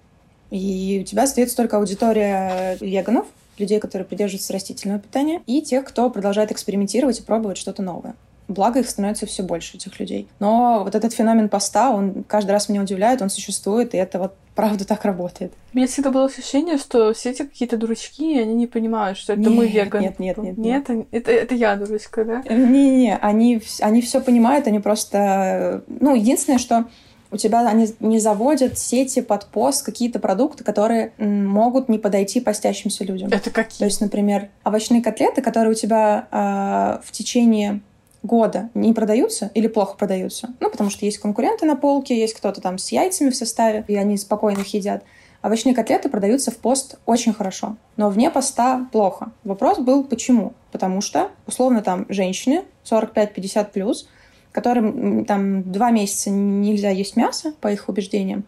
И у тебя остается только аудитория веганов, людей, которые придерживаются растительного питания, и тех, кто продолжает экспериментировать и пробовать что-то новое. Благо их становится все больше, этих людей. Но вот этот феномен поста, он каждый раз меня удивляет, он существует, и это вот правда так работает. У меня всегда было ощущение, что все эти какие-то дурачки, и они не понимают, что это нет, мы веган. Нет, нет, нет. Нет, нет. Это, это я дурачка, да? Не-не-не, они, они все понимают, они просто... Ну, единственное, что у тебя они не заводят сети под пост какие-то продукты, которые могут не подойти постящимся людям. Это какие? То есть, например, овощные котлеты, которые у тебя э, в течение года не продаются или плохо продаются. Ну, потому что есть конкуренты на полке, есть кто-то там с яйцами в составе, и они спокойно их едят. Овощные котлеты продаются в пост очень хорошо, но вне поста плохо. Вопрос был, почему? Потому что, условно, там женщины 45-50 плюс, которым там два месяца нельзя есть мясо, по их убеждениям,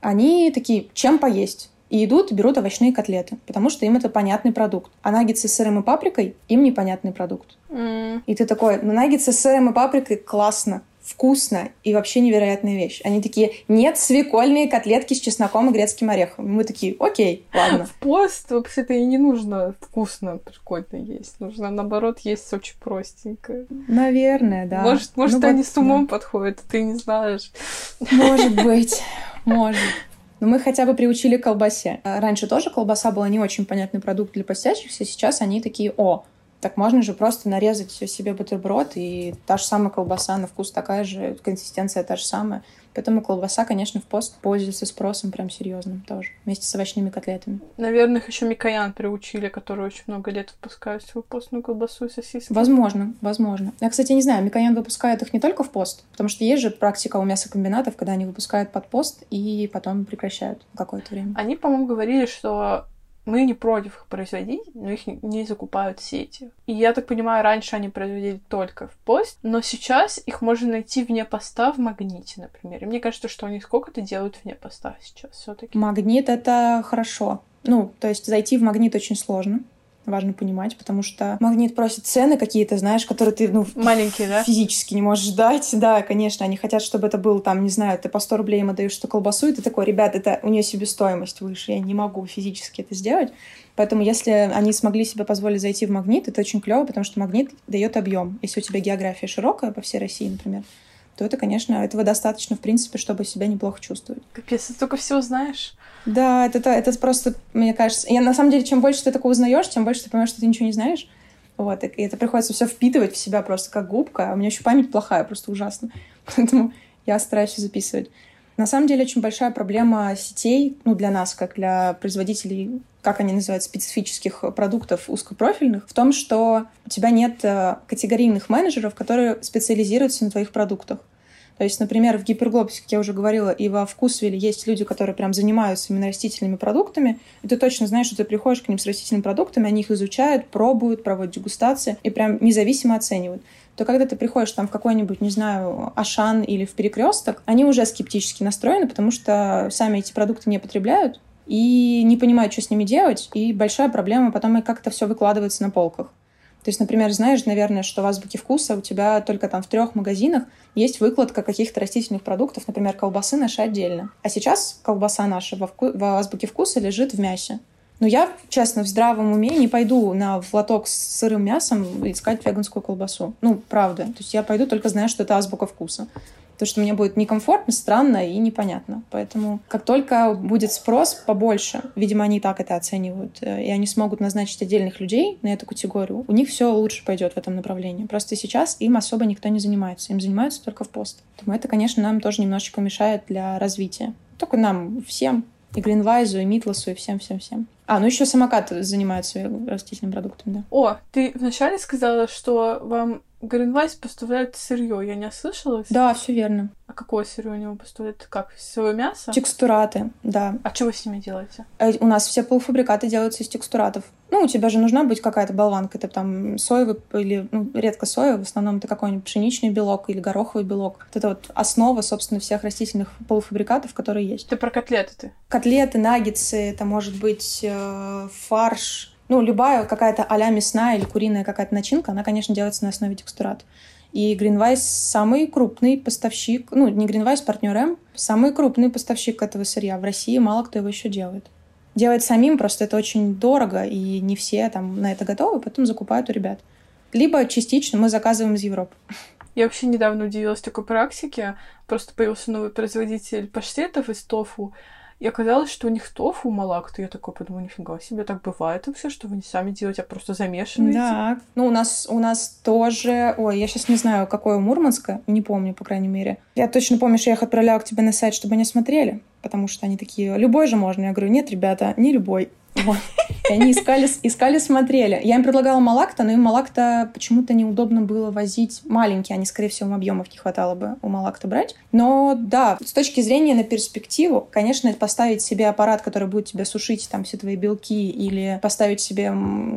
они такие, чем поесть? И идут, берут овощные котлеты, потому что им это понятный продукт. А наггетсы с сыром и паприкой им непонятный продукт. Mm. И ты такой, ну наггетсы с сыром и паприкой классно, вкусно и вообще невероятная вещь. Они такие, нет, свекольные котлетки с чесноком и грецким орехом. Мы такие, окей, ладно. В пост вообще-то и не нужно вкусно, прикольно есть. Нужно, наоборот, есть очень простенько. Наверное, да. Может, может ну, они вот, с умом да. подходят, ты не знаешь. Может быть, может. Но мы хотя бы приучили к колбасе. Раньше тоже колбаса была не очень понятный продукт для постящихся, сейчас они такие, о, так можно же просто нарезать себе бутерброд, и та же самая колбаса на вкус такая же, консистенция та же самая. Поэтому колбаса, конечно, в пост пользуется спросом прям серьезным тоже, вместе с овощными котлетами. Наверное, их еще Микоян приучили, который очень много лет выпускает свою постную колбасу и сосиски. Возможно, возможно. Я, кстати, не знаю, Микоян выпускает их не только в пост, потому что есть же практика у мясокомбинатов, когда они выпускают под пост и потом прекращают какое-то время. Они, по-моему, говорили, что мы не против их производить, но их не закупают сети. И я так понимаю, раньше они производили только в пост, но сейчас их можно найти вне поста в магните, например. И мне кажется, что они сколько-то делают вне поста сейчас все таки Магнит — это хорошо. Ну, то есть зайти в магнит очень сложно важно понимать, потому что магнит просит цены какие-то, знаешь, которые ты, ну, маленькие, да? Физически не можешь дать. Да, конечно, они хотят, чтобы это был там, не знаю, ты по 100 рублей им отдаешь что колбасу, и ты такой, ребят, это у нее себестоимость выше, я не могу физически это сделать. Поэтому, если они смогли себе позволить зайти в магнит, это очень клево, потому что магнит дает объем. Если у тебя география широкая по всей России, например, то это, конечно, этого достаточно, в принципе, чтобы себя неплохо чувствовать. Капец, ты только всего знаешь. Да, это, это, это просто, мне кажется... Я, на самом деле, чем больше ты такого узнаешь, тем больше ты понимаешь, что ты ничего не знаешь. Вот, и это приходится все впитывать в себя просто как губка. А у меня еще память плохая, просто ужасно. Поэтому я стараюсь записывать. На самом деле очень большая проблема сетей, ну, для нас, как для производителей, как они называют, специфических продуктов узкопрофильных, в том, что у тебя нет э, категорийных менеджеров, которые специализируются на твоих продуктах. То есть, например, в Гиперглобусе, как я уже говорила, и во Вкусвилле есть люди, которые прям занимаются именно растительными продуктами, и ты точно знаешь, что ты приходишь к ним с растительными продуктами, они их изучают, пробуют, проводят дегустации и прям независимо оценивают то когда ты приходишь там в какой-нибудь, не знаю, Ашан или в Перекресток, они уже скептически настроены, потому что сами эти продукты не потребляют и не понимают, что с ними делать, и большая проблема потом, как это все выкладывается на полках. То есть, например, знаешь, наверное, что в азбуке вкуса у тебя только там в трех магазинах есть выкладка каких-то растительных продуктов, например, колбасы наши отдельно. А сейчас колбаса наша во, вку... в азбуке вкуса лежит в мясе. Но я, честно, в здравом уме не пойду на лоток с сырым мясом искать веганскую колбасу. Ну, правда. То есть я пойду только зная, что это азбука вкуса. То, что мне будет некомфортно, странно и непонятно. Поэтому как только будет спрос побольше, видимо, они и так это оценивают, э, и они смогут назначить отдельных людей на эту категорию, у них все лучше пойдет в этом направлении. Просто сейчас им особо никто не занимается. Им занимаются только в пост. Поэтому это, конечно, нам тоже немножечко мешает для развития. Только нам всем, и Гринвайзу, и Митлосу, и всем-всем-всем. А, ну еще самокат занимается растительным продуктом, да. О, ты вначале сказала, что вам Гринвайс поставляет сырье. Я не ослышалась? Да, все верно. А какое сырье у него поставляют? Как? Свое мясо? Текстураты, да. А что вы с ними делаете? Э, у нас все полуфабрикаты делаются из текстуратов. Ну, у тебя же нужна быть какая-то болванка. Это там соевый или, ну, редко соевый, в основном это какой-нибудь пшеничный белок или гороховый белок. Вот это вот основа, собственно, всех растительных полуфабрикатов, которые есть. Ты про котлеты ты? Котлеты, наггетсы, это может быть э, фарш, ну, любая какая-то а мясная или куриная какая-то начинка, она, конечно, делается на основе текстурат. И Greenwise самый крупный поставщик, ну, не Greenwise, партнер М, самый крупный поставщик этого сырья. В России мало кто его еще делает. Делать самим просто это очень дорого, и не все там на это готовы, потом закупают у ребят. Либо частично мы заказываем из Европы. Я вообще недавно удивилась такой практике. Просто появился новый производитель паштетов из тофу. И оказалось, что у них тофу малак-то. Я такой подумала, нифига себе, так бывает вообще, что вы не сами делаете, а просто замешиваете? Да. Ну, у нас, у нас тоже... Ой, я сейчас не знаю, какое у Мурманска, не помню, по крайней мере. Я точно помню, что я их отправляла к тебе на сайт, чтобы они смотрели, потому что они такие, любой же можно. Я говорю, нет, ребята, не любой. Вот. И они искали, искали, смотрели. Я им предлагала малакта, но им малакта почему-то неудобно было возить маленький. Они, скорее всего, объемов не хватало бы у малакта брать. Но да, с точки зрения на перспективу, конечно, поставить себе аппарат, который будет тебе сушить там все твои белки, или поставить себе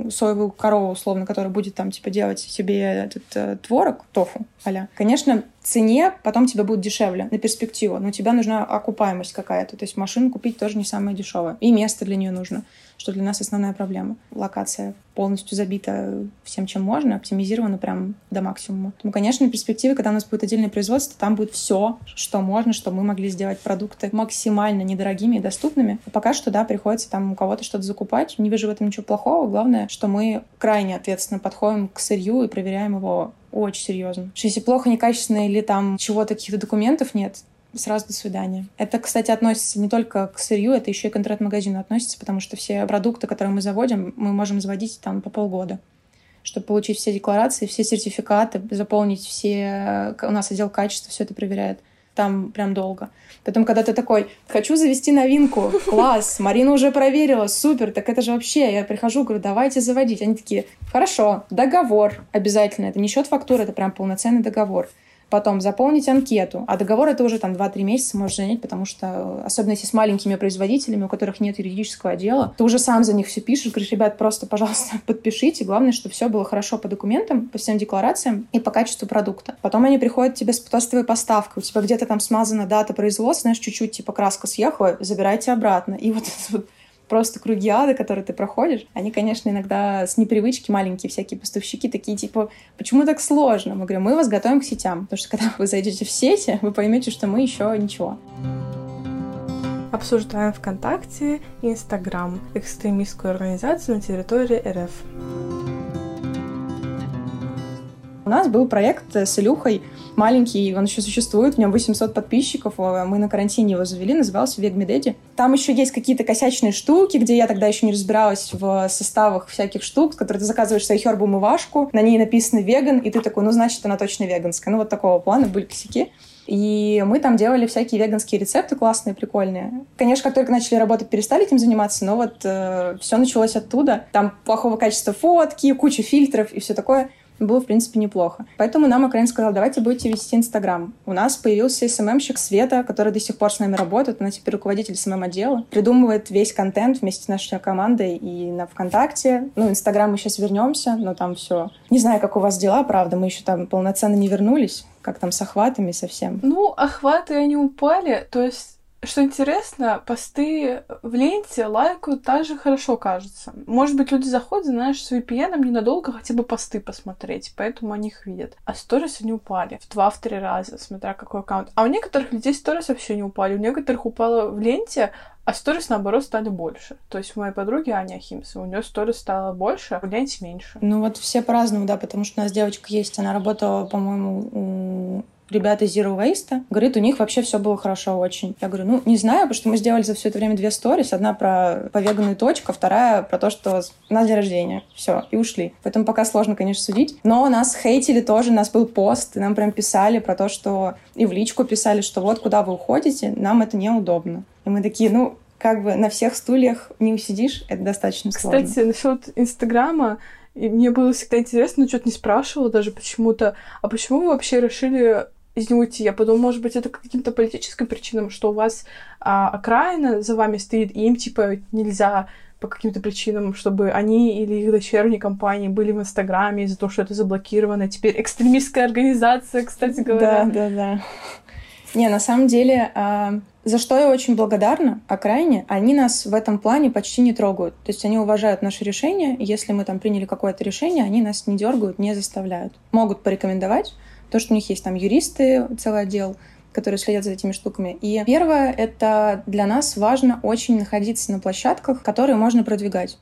соевую корову, условно, которая будет там типа делать себе этот э, творог, тофу, аля. Конечно, цене потом тебе будет дешевле на перспективу, но тебе нужна окупаемость какая-то. То есть машину купить тоже не самое дешевое. И место для нее нужно что для нас основная проблема. Локация полностью забита всем, чем можно, оптимизирована прям до максимума. Ну, конечно, в перспективе, когда у нас будет отдельное производство, там будет все, что можно, чтобы мы могли сделать продукты максимально недорогими и доступными. А пока что, да, приходится там у кого-то что-то закупать. Не вижу в этом ничего плохого. Главное, что мы крайне ответственно подходим к сырью и проверяем его очень серьезно. Что если плохо, некачественно или там чего-то, каких-то документов нет, сразу до свидания. Это, кстати, относится не только к сырью, это еще и к интернет-магазину относится, потому что все продукты, которые мы заводим, мы можем заводить там по полгода чтобы получить все декларации, все сертификаты, заполнить все... У нас отдел качества все это проверяет. Там прям долго. Потом, когда ты такой, хочу завести новинку, класс, Марина уже проверила, супер, так это же вообще, я прихожу, говорю, давайте заводить. Они такие, хорошо, договор обязательно, это не счет фактуры, это прям полноценный договор потом заполнить анкету. А договор это уже там 2-3 месяца может занять, потому что, особенно если с маленькими производителями, у которых нет юридического отдела, ты уже сам за них все пишешь, говоришь, ребят, просто, пожалуйста, подпишите. Главное, чтобы все было хорошо по документам, по всем декларациям и по качеству продукта. Потом они приходят тебе с тестовой поставкой, у тебя где-то там смазана дата производства, знаешь, чуть-чуть типа краска съехала, забирайте обратно. И вот вот просто круги ада, которые ты проходишь, они, конечно, иногда с непривычки маленькие всякие поставщики такие, типа, почему так сложно? Мы говорим, мы вас готовим к сетям, потому что когда вы зайдете в сети, вы поймете, что мы еще ничего. Обсуждаем ВКонтакте и Инстаграм экстремистскую организацию на территории РФ. У нас был проект с Илюхой маленький, он еще существует, у него 800 подписчиков, а мы на карантине его завели, назывался Вег Медеди. Там еще есть какие-то косячные штуки, где я тогда еще не разбиралась в составах всяких штук, которые ты заказываешь себе хербу-умывашку, на ней написано веган, и ты такой, ну, значит, она точно веганская. Ну, вот такого плана были косяки. И мы там делали всякие веганские рецепты классные, прикольные. Конечно, как только начали работать, перестали этим заниматься, но вот э, все началось оттуда. Там плохого качества фотки, куча фильтров и все такое. Было, в принципе, неплохо. Поэтому нам Украин сказал, давайте будете вести Инстаграм. У нас появился СММщик Света, который до сих пор с нами работает. Она теперь руководитель СММ-отдела. Придумывает весь контент вместе с нашей командой и на ВКонтакте. Ну, Инстаграм мы сейчас вернемся, но там все. Не знаю, как у вас дела, правда, мы еще там полноценно не вернулись. Как там с охватами совсем? Ну, охваты они упали, то есть что интересно, посты в ленте лайкают также хорошо, кажется. Может быть, люди заходят, знаешь, с VPN ненадолго хотя бы посты посмотреть, поэтому они их видят. А сторис они упали в два-три раза, смотря какой аккаунт. А у некоторых людей сторис вообще не упали. У некоторых упало в ленте, а сторис, наоборот, стали больше. То есть у моей подруги Аня Химс, у нее сторис стало больше, а ленте меньше. Ну вот все по-разному, да, потому что у нас девочка есть, она работала, по-моему, у ребята из Zero Waste. Говорит, у них вообще все было хорошо очень. Я говорю, ну, не знаю, потому что мы сделали за все это время две сторис. Одна про повеганную точку, вторая про то, что на день рождения. Все, и ушли. Поэтому пока сложно, конечно, судить. Но нас хейтили тоже, у нас был пост, и нам прям писали про то, что... И в личку писали, что вот куда вы уходите, нам это неудобно. И мы такие, ну, как бы на всех стульях не усидишь, это достаточно сложно. Кстати, насчет Инстаграма, и мне было всегда интересно, но что-то не спрашивала даже почему-то, а почему вы вообще решили из него уйти. Я подумала, может быть, это каким-то политическим причинам, что у вас а, окраина за вами стоит, и им, типа, нельзя по каким-то причинам, чтобы они или их дочерние компании были в Инстаграме из-за того, что это заблокировано. Теперь экстремистская организация, кстати говоря. Да, да, да. Не, на самом деле, э, за что я очень благодарна окраине, они нас в этом плане почти не трогают. То есть они уважают наши решения, если мы там приняли какое-то решение, они нас не дергают, не заставляют. Могут порекомендовать, то, что у них есть там юристы, целый отдел, которые следят за этими штуками. И первое, это для нас важно очень находиться на площадках, которые можно продвигать.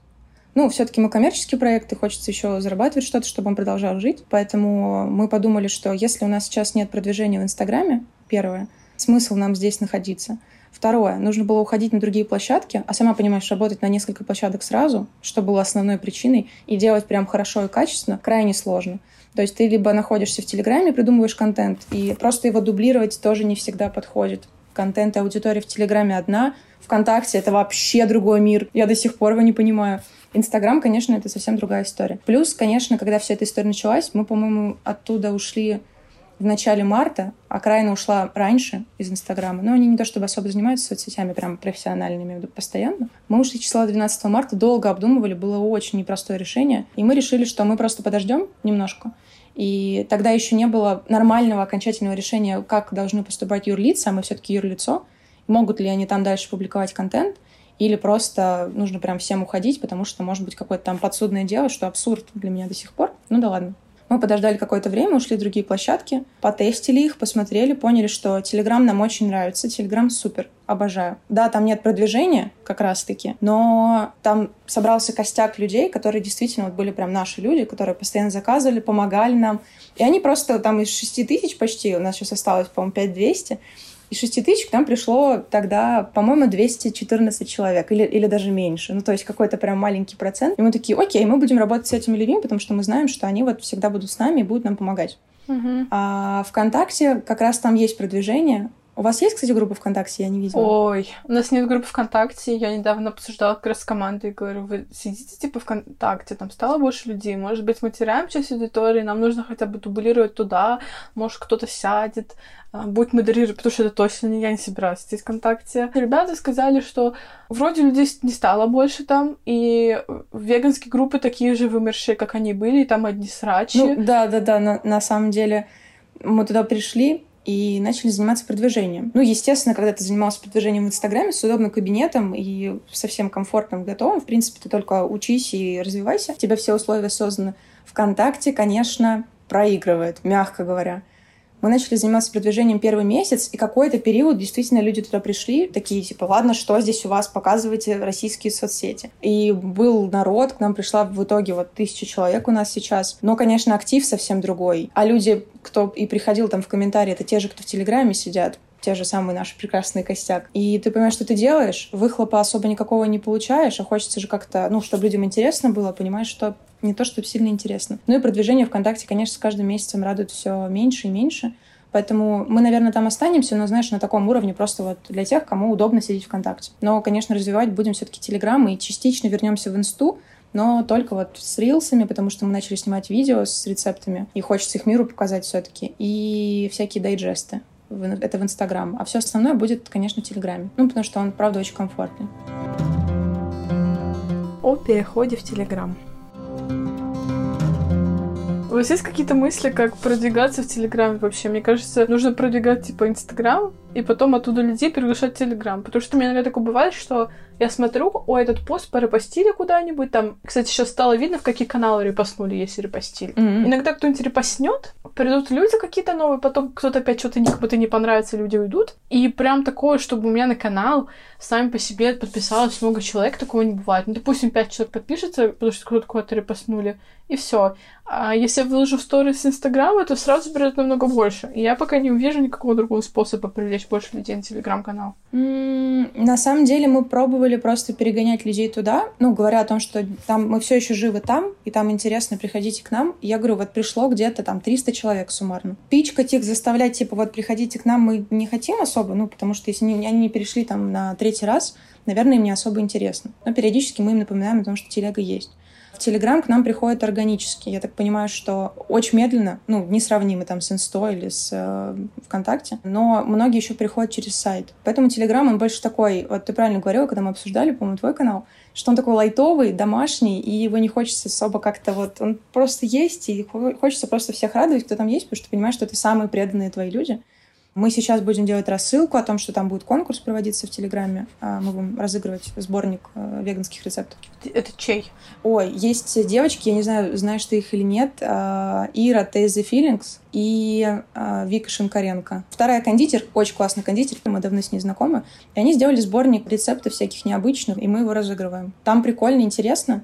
Ну, все-таки мы коммерческие проекты, хочется еще зарабатывать что-то, чтобы он продолжал жить. Поэтому мы подумали, что если у нас сейчас нет продвижения в Инстаграме, первое, смысл нам здесь находиться. Второе, нужно было уходить на другие площадки, а сама понимаешь, работать на несколько площадок сразу, что было основной причиной, и делать прям хорошо и качественно, крайне сложно. То есть ты либо находишься в Телеграме, придумываешь контент, и просто его дублировать тоже не всегда подходит. Контент и аудитория в Телеграме одна, ВКонтакте это вообще другой мир. Я до сих пор его не понимаю. Инстаграм, конечно, это совсем другая история. Плюс, конечно, когда вся эта история началась, мы, по-моему, оттуда ушли в начале марта, окраина ушла раньше из Инстаграма, но они не то чтобы особо занимаются соцсетями прям профессиональными постоянно. Мы ушли числа 12 марта, долго обдумывали, было очень непростое решение, и мы решили, что мы просто подождем немножко, и тогда еще не было нормального окончательного решения, как должны поступать юрлица, а мы все-таки юрлицо, могут ли они там дальше публиковать контент, или просто нужно прям всем уходить, потому что может быть какое-то там подсудное дело, что абсурд для меня до сих пор. Ну да ладно. Мы подождали какое-то время, ушли в другие площадки, потестили их, посмотрели, поняли, что Telegram нам очень нравится. Telegram супер, обожаю. Да, там нет продвижения как раз-таки, но там собрался костяк людей, которые действительно вот были прям наши люди, которые постоянно заказывали, помогали нам. И они просто там из 6 тысяч почти, у нас сейчас осталось, по-моему, 5200, из 6 тысяч к нам пришло тогда, по-моему, 214 человек или, или даже меньше. Ну, то есть какой-то прям маленький процент. И мы такие, окей, мы будем работать с этими людьми, потому что мы знаем, что они вот всегда будут с нами и будут нам помогать. Угу. А ВКонтакте как раз там есть продвижение. У вас есть, кстати, группа ВКонтакте? Я не видела. Ой, у нас нет группы ВКонтакте. Я недавно обсуждала как раз с командой. Говорю, вы сидите типа ВКонтакте, там стало больше людей. Может быть, мы теряем часть аудитории, нам нужно хотя бы дублировать туда. Может, кто-то сядет, а, будет модерировать, потому что это точно не я не собираюсь сидеть ВКонтакте. Ребята сказали, что вроде людей не стало больше там, и веганские группы такие же вымершие, как они были, и там одни срачи. Ну, да, да, да, на, на самом деле мы туда пришли, и начали заниматься продвижением. Ну, естественно, когда ты занимался продвижением в Инстаграме с удобным кабинетом и совсем комфортным, готовым, в принципе, ты только учись и развивайся. У тебя все условия созданы. ВКонтакте, конечно, проигрывает, мягко говоря. Мы начали заниматься продвижением первый месяц, и какой-то период действительно люди туда пришли, такие типа, ладно, что здесь у вас, показывайте российские соцсети. И был народ, к нам пришла в итоге вот тысяча человек у нас сейчас. Но, конечно, актив совсем другой. А люди, кто и приходил там в комментарии, это те же, кто в Телеграме сидят, те же самые наши прекрасные костяк. И ты понимаешь, что ты делаешь, выхлопа особо никакого не получаешь, а хочется же как-то, ну, чтобы людям интересно было, понимаешь, что не то, чтобы сильно интересно. Ну и продвижение ВКонтакте, конечно, с каждым месяцем радует все меньше и меньше. Поэтому мы, наверное, там останемся, но, знаешь, на таком уровне просто вот для тех, кому удобно сидеть ВКонтакте. Но, конечно, развивать будем все-таки Телеграм и частично вернемся в Инсту, но только вот с рилсами, потому что мы начали снимать видео с рецептами, и хочется их миру показать все-таки, и всякие дайджесты. Это в Инстаграм. А все остальное будет, конечно, в Телеграме. Ну, потому что он, правда, очень комфортный. О переходе в Телеграм. У вас есть какие-то мысли, как продвигаться в Телеграме вообще? Мне кажется, нужно продвигать, типа, Инстаграм, и потом оттуда людей приглашать в Телеграм. Потому что у меня иногда такое бывает, что я смотрю, о, этот пост порепостили куда-нибудь там. Кстати, сейчас стало видно, в какие каналы репостнули, если репостили. Mm-hmm. Иногда кто-нибудь репостнет, придут люди какие-то новые, потом кто-то опять что-то как будто не понравится, люди уйдут. И прям такое, чтобы у меня на канал сами по себе подписалось много человек, такого не бывает. Ну, допустим, пять человек подпишется, потому что кто-то кого-то репостнули, и все. А если я выложу в сторис Инстаграма, то сразу берет намного больше. И я пока не увижу никакого другого способа привлечь больше людей на Телеграм-канал. На самом деле мы пробовали просто перегонять людей туда, ну, говоря о том, что там мы все еще живы там, и там интересно, приходите к нам. Я говорю, вот пришло где-то там 300 человек суммарно. Пичкать их, заставлять, типа, вот приходите к нам мы не хотим особо, ну, потому что если они не перешли там на третий раз, наверное, им не особо интересно. Но периодически мы им напоминаем о том, что телега есть. Телеграм к нам приходит органически. Я так понимаю, что очень медленно, ну, несравнимо там с Инсто или с э, ВКонтакте, но многие еще приходят через сайт. Поэтому Телеграм, он больше такой, вот ты правильно говорила, когда мы обсуждали, по-моему, твой канал, что он такой лайтовый, домашний, и его не хочется особо как-то вот... Он просто есть, и хочется просто всех радовать, кто там есть, потому что ты понимаешь, что это самые преданные твои люди. Мы сейчас будем делать рассылку о том, что там будет конкурс проводиться в Телеграме. А, мы будем разыгрывать сборник э, веганских рецептов. Это чей? Ой, есть девочки, я не знаю, знаешь ты их или нет, а, Ира Тейзи Feelings и а, Вика Шинкаренко. Вторая кондитер, очень классный кондитер, мы давно с ней знакомы. И они сделали сборник рецептов всяких необычных, и мы его разыгрываем. Там прикольно, интересно.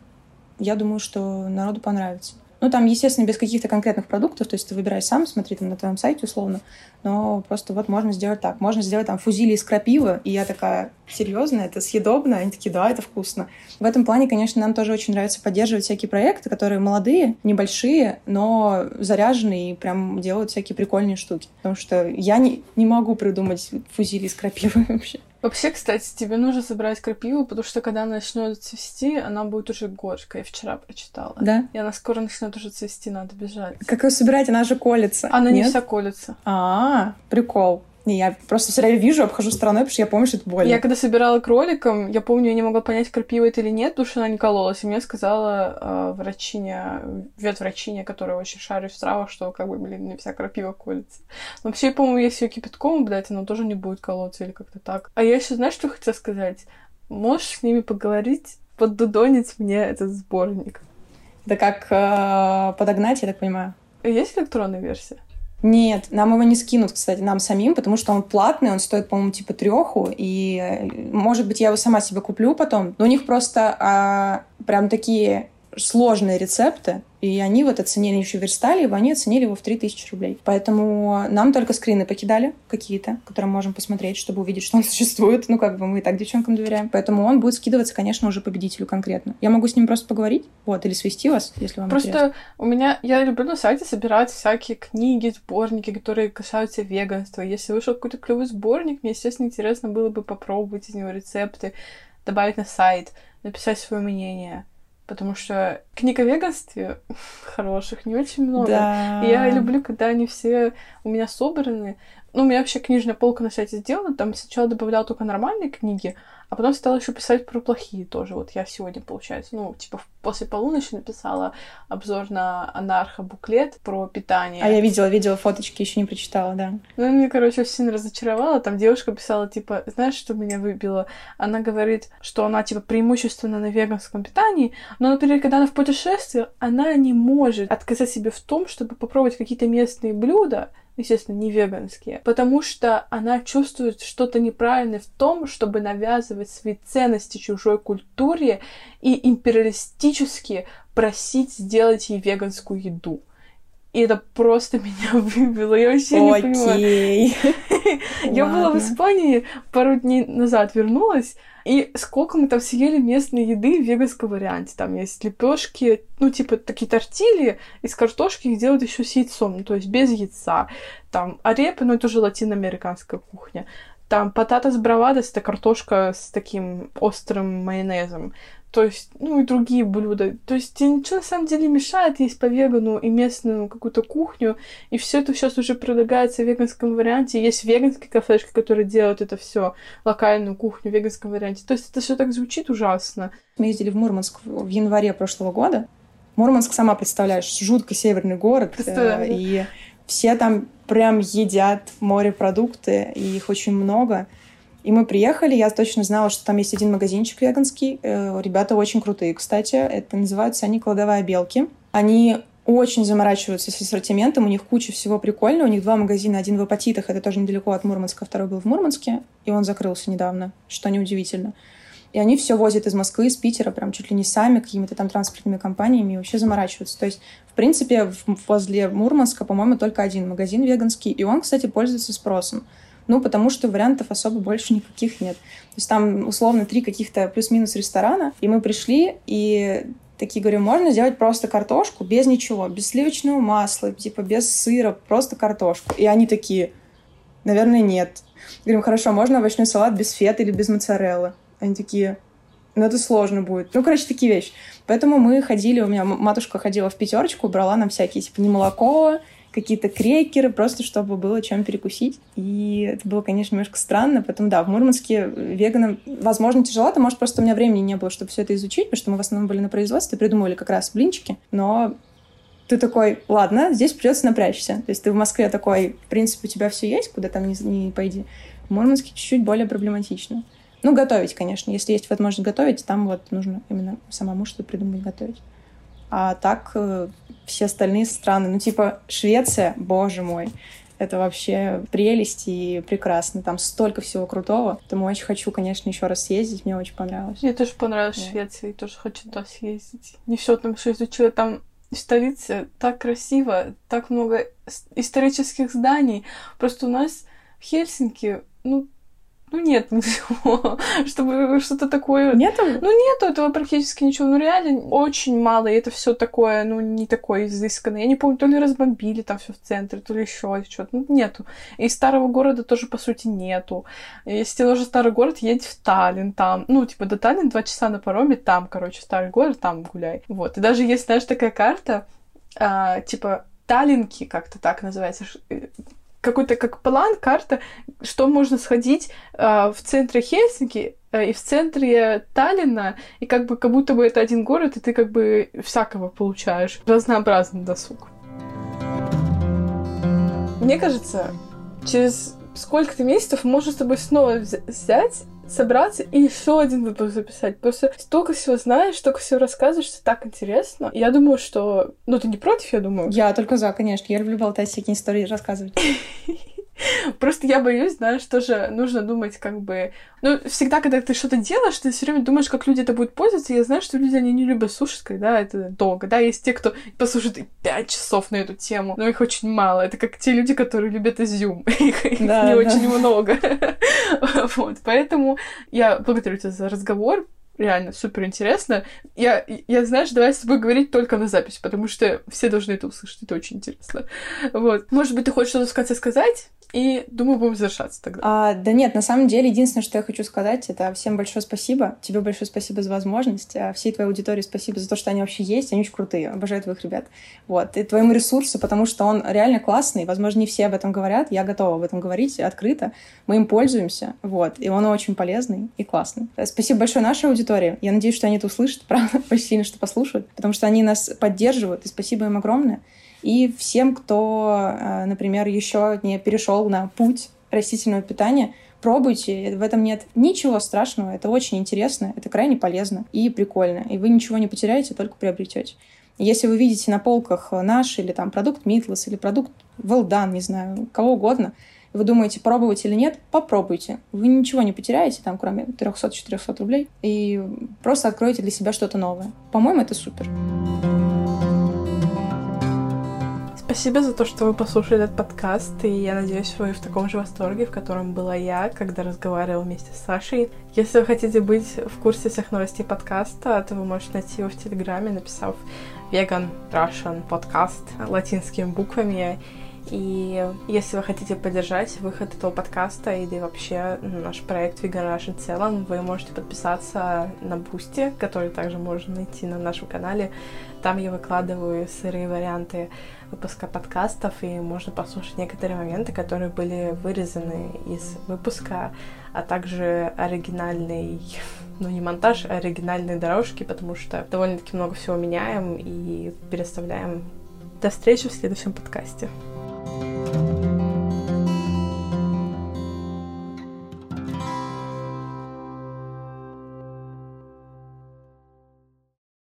Я думаю, что народу понравится. Ну, там, естественно, без каких-то конкретных продуктов, то есть ты выбираешь сам, смотри там на твоем сайте условно, но просто вот можно сделать так. Можно сделать там фузили из крапивы, и я такая, серьезно, это съедобно? Они такие, да, это вкусно. В этом плане, конечно, нам тоже очень нравится поддерживать всякие проекты, которые молодые, небольшие, но заряженные и прям делают всякие прикольные штуки. Потому что я не, не могу придумать фузили из крапивы вообще. Вообще, кстати, тебе нужно собрать крапиву, потому что когда она начнет цвести, она будет уже горькая. Я вчера прочитала. Да? И она скоро начнет уже цвести, надо бежать. Как ее собирать? Она же колется. Она Нет? не вся колется. А, прикол. Не, я просто все время вижу, обхожу стороной, потому что я помню, что это больно. Я когда собирала кроликом, я помню, я не могла понять, крапива это или нет, потому что она не кололась. И мне сказала э, врачиня, ветврачиня, которая очень шарит в травах, что, как бы, блин, не вся крапива колется. Но вообще, по-моему, если ее кипятком обдать, она тоже не будет колоться или как-то так. А я еще, знаешь, что хотела сказать? Можешь с ними поговорить, поддудонить мне этот сборник? Да как э, подогнать, я так понимаю? Есть электронная версия? Нет, нам его не скинут, кстати, нам самим, потому что он платный, он стоит, по-моему, типа треху, и, э, может быть, я его сама себе куплю потом. Но у них просто а, прям такие сложные рецепты, и они вот оценили еще верстали его, они оценили его в 3000 рублей. Поэтому нам только скрины покидали какие-то, которые можем посмотреть, чтобы увидеть, что он существует. Ну, как бы мы и так девчонкам доверяем. Поэтому он будет скидываться, конечно, уже победителю конкретно. Я могу с ним просто поговорить, вот, или свести вас, если вам Просто интересно. у меня... Я люблю на сайте собирать всякие книги, сборники, которые касаются веганства. Если вышел какой-то клевый сборник, мне, естественно, интересно было бы попробовать из него рецепты, добавить на сайт, написать свое мнение потому что книг о веганстве хороших не очень много. Да. И я люблю, когда они все у меня собраны. Ну, у меня вообще книжная полка на сайте сделана, там сначала добавляла только нормальные книги, а потом стала еще писать про плохие тоже. Вот я сегодня, получается, ну, типа после полуночи написала обзор на анархо-буклет про питание. А я видела, видела фоточки, еще не прочитала, да. Ну, мне, короче, очень сильно разочаровала. Там девушка писала, типа, знаешь, что меня выбило? Она говорит, что она, типа, преимущественно на веганском питании, но, например, когда она в путешествии, она не может отказать себе в том, чтобы попробовать какие-то местные блюда, естественно, не веганские, потому что она чувствует что-то неправильное в том, чтобы навязывать свои ценности чужой культуре и империалистически просить сделать ей веганскую еду. И это просто меня выбило. Я вообще не понимаю. Я была в Испании пару дней назад, вернулась, и сколько мы там съели местной еды в веганском варианте. Там есть лепешки, ну, типа такие тортильи из картошки их делают еще с яйцом, ну, то есть без яйца. Там арепы, ну, это уже латиноамериканская кухня. Там потатос бравадос — это картошка с таким острым майонезом. То есть, ну и другие блюда. То есть тебе ничего на самом деле мешает есть по вегану и местную какую-то кухню. И все это сейчас уже предлагается в веганском варианте. Есть веганские кафешки, которые делают это все локальную кухню в веганском варианте. То есть это все так звучит ужасно. Мы ездили в Мурманск в январе прошлого года. Мурманск, сама представляешь, жутко северный город. Э, и все там прям едят морепродукты, и их очень много. И мы приехали, я точно знала, что там есть один магазинчик веганский. Э, ребята очень крутые, кстати. Это называются они «Кладовая белки». Они очень заморачиваются с ассортиментом, у них куча всего прикольного. У них два магазина, один в Апатитах, это тоже недалеко от Мурманска, второй был в Мурманске, и он закрылся недавно, что неудивительно. И они все возят из Москвы, из Питера, прям чуть ли не сами, какими-то там транспортными компаниями, и вообще заморачиваются. То есть, в принципе, возле Мурманска, по-моему, только один магазин веганский, и он, кстати, пользуется спросом. Ну, потому что вариантов особо больше никаких нет. То есть там условно три каких-то плюс-минус ресторана, и мы пришли, и такие говорю, можно сделать просто картошку без ничего, без сливочного масла, типа без сыра, просто картошку. И они такие, наверное, нет. Говорим, хорошо, можно овощной салат без фета или без моцареллы? Они такие, ну это сложно будет. Ну, короче, такие вещи. Поэтому мы ходили, у меня матушка ходила в пятерочку, брала нам всякие, типа, не молоко, какие-то крекеры, просто чтобы было чем перекусить. И это было, конечно, немножко странно. Потом, да, в Мурманске веганам, возможно, тяжеловато, может, просто у меня времени не было, чтобы все это изучить, потому что мы в основном были на производстве, придумывали как раз блинчики. Но ты такой, ладно, здесь придется напрячься. То есть ты в Москве такой, в принципе, у тебя все есть, куда там не, не пойди. В Мурманске чуть-чуть более проблематично. Ну, готовить, конечно. Если есть возможность готовить, там вот нужно именно самому что-то придумать готовить. А так э, все остальные страны, ну типа Швеция, боже мой, это вообще прелесть и прекрасно. Там столько всего крутого. Поэтому очень хочу, конечно, еще раз съездить. Мне очень понравилось. Мне тоже понравилось да. Швеция, и тоже хочу туда съездить. Не все там, что изучила, там столица так красиво, так много исторических зданий. Просто у нас в Хельсинки, ну, ну, нет ничего, чтобы что-то такое... Нету? Ну, нету этого практически ничего. Ну, реально очень мало, и это все такое, ну, не такое изысканное. Я не помню, то ли разбомбили там все в центре, то ли еще что-то. Ну, нету. И старого города тоже, по сути, нету. Если тебе нужен старый город, едь в Таллин там. Ну, типа, до Таллин два часа на пароме, там, короче, старый город, там гуляй. Вот. И даже есть, знаешь, такая карта, а, типа, Таллинки, как-то так называется, э, какой-то как план, карта, что можно сходить э, в центре Хельсинки э, и в центре Таллина, и как бы как будто бы это один город, и ты как бы всякого получаешь. Разнообразный досуг. Мне кажется, через сколько-то месяцев можно с тобой снова взять собраться и еще один выпуск записать. Просто столько всего знаешь, столько всего рассказываешь, что так интересно. Я думаю, что... Ну, ты не против, я думаю? Я только за, конечно. Я люблю болтать всякие истории рассказывать. Просто я боюсь, знаешь, тоже нужно думать как бы... Ну, всегда, когда ты что-то делаешь, ты все время думаешь, как люди это будут пользоваться. Я знаю, что люди, они не любят слушать, когда это долго. Да, есть те, кто послушает пять часов на эту тему, но их очень мало. Это как те люди, которые любят изюм. их, их да, не да. очень много. вот, поэтому я благодарю тебя за разговор реально супер интересно. Я, я, знаешь, давай с тобой говорить только на запись, потому что все должны это услышать, это очень интересно. Вот. Может быть, ты хочешь что-то в конце сказать? И думаю, будем завершаться тогда. А, да нет, на самом деле, единственное, что я хочу сказать, это всем большое спасибо. Тебе большое спасибо за возможность. А всей твоей аудитории спасибо за то, что они вообще есть. Они очень крутые. Обожаю твоих ребят. Вот. И твоему ресурсу, потому что он реально классный. Возможно, не все об этом говорят. Я готова об этом говорить открыто. Мы им пользуемся. Вот. И он очень полезный и классный. Спасибо большое нашей аудитории. Я надеюсь, что они это услышат, правда, очень сильно, что послушают, потому что они нас поддерживают. И спасибо им огромное. И всем, кто, э, например, еще не перешел на путь растительного питания, пробуйте, в этом нет ничего страшного, это очень интересно, это крайне полезно и прикольно, и вы ничего не потеряете, только приобретете. Если вы видите на полках наш или там продукт Митлас или продукт Well Done, не знаю, кого угодно, вы думаете, пробовать или нет, попробуйте. Вы ничего не потеряете, там, кроме 300-400 рублей, и просто откроете для себя что-то новое. По-моему, это супер. Спасибо за то, что вы послушали этот подкаст, и я надеюсь, вы в таком же восторге, в котором была я, когда разговаривала вместе с Сашей. Если вы хотите быть в курсе всех новостей подкаста, то вы можете найти его в Телеграме, написав Vegan Russian Podcast латинскими буквами. И если вы хотите поддержать выход этого подкаста или вообще наш проект Vegan Russian в целом, вы можете подписаться на Boosty, который также можно найти на нашем канале. Там я выкладываю сырые варианты выпуска подкастов, и можно послушать некоторые моменты, которые были вырезаны из выпуска, а также оригинальный, ну не монтаж, а оригинальные дорожки, потому что довольно-таки много всего меняем и переставляем. До встречи в следующем подкасте.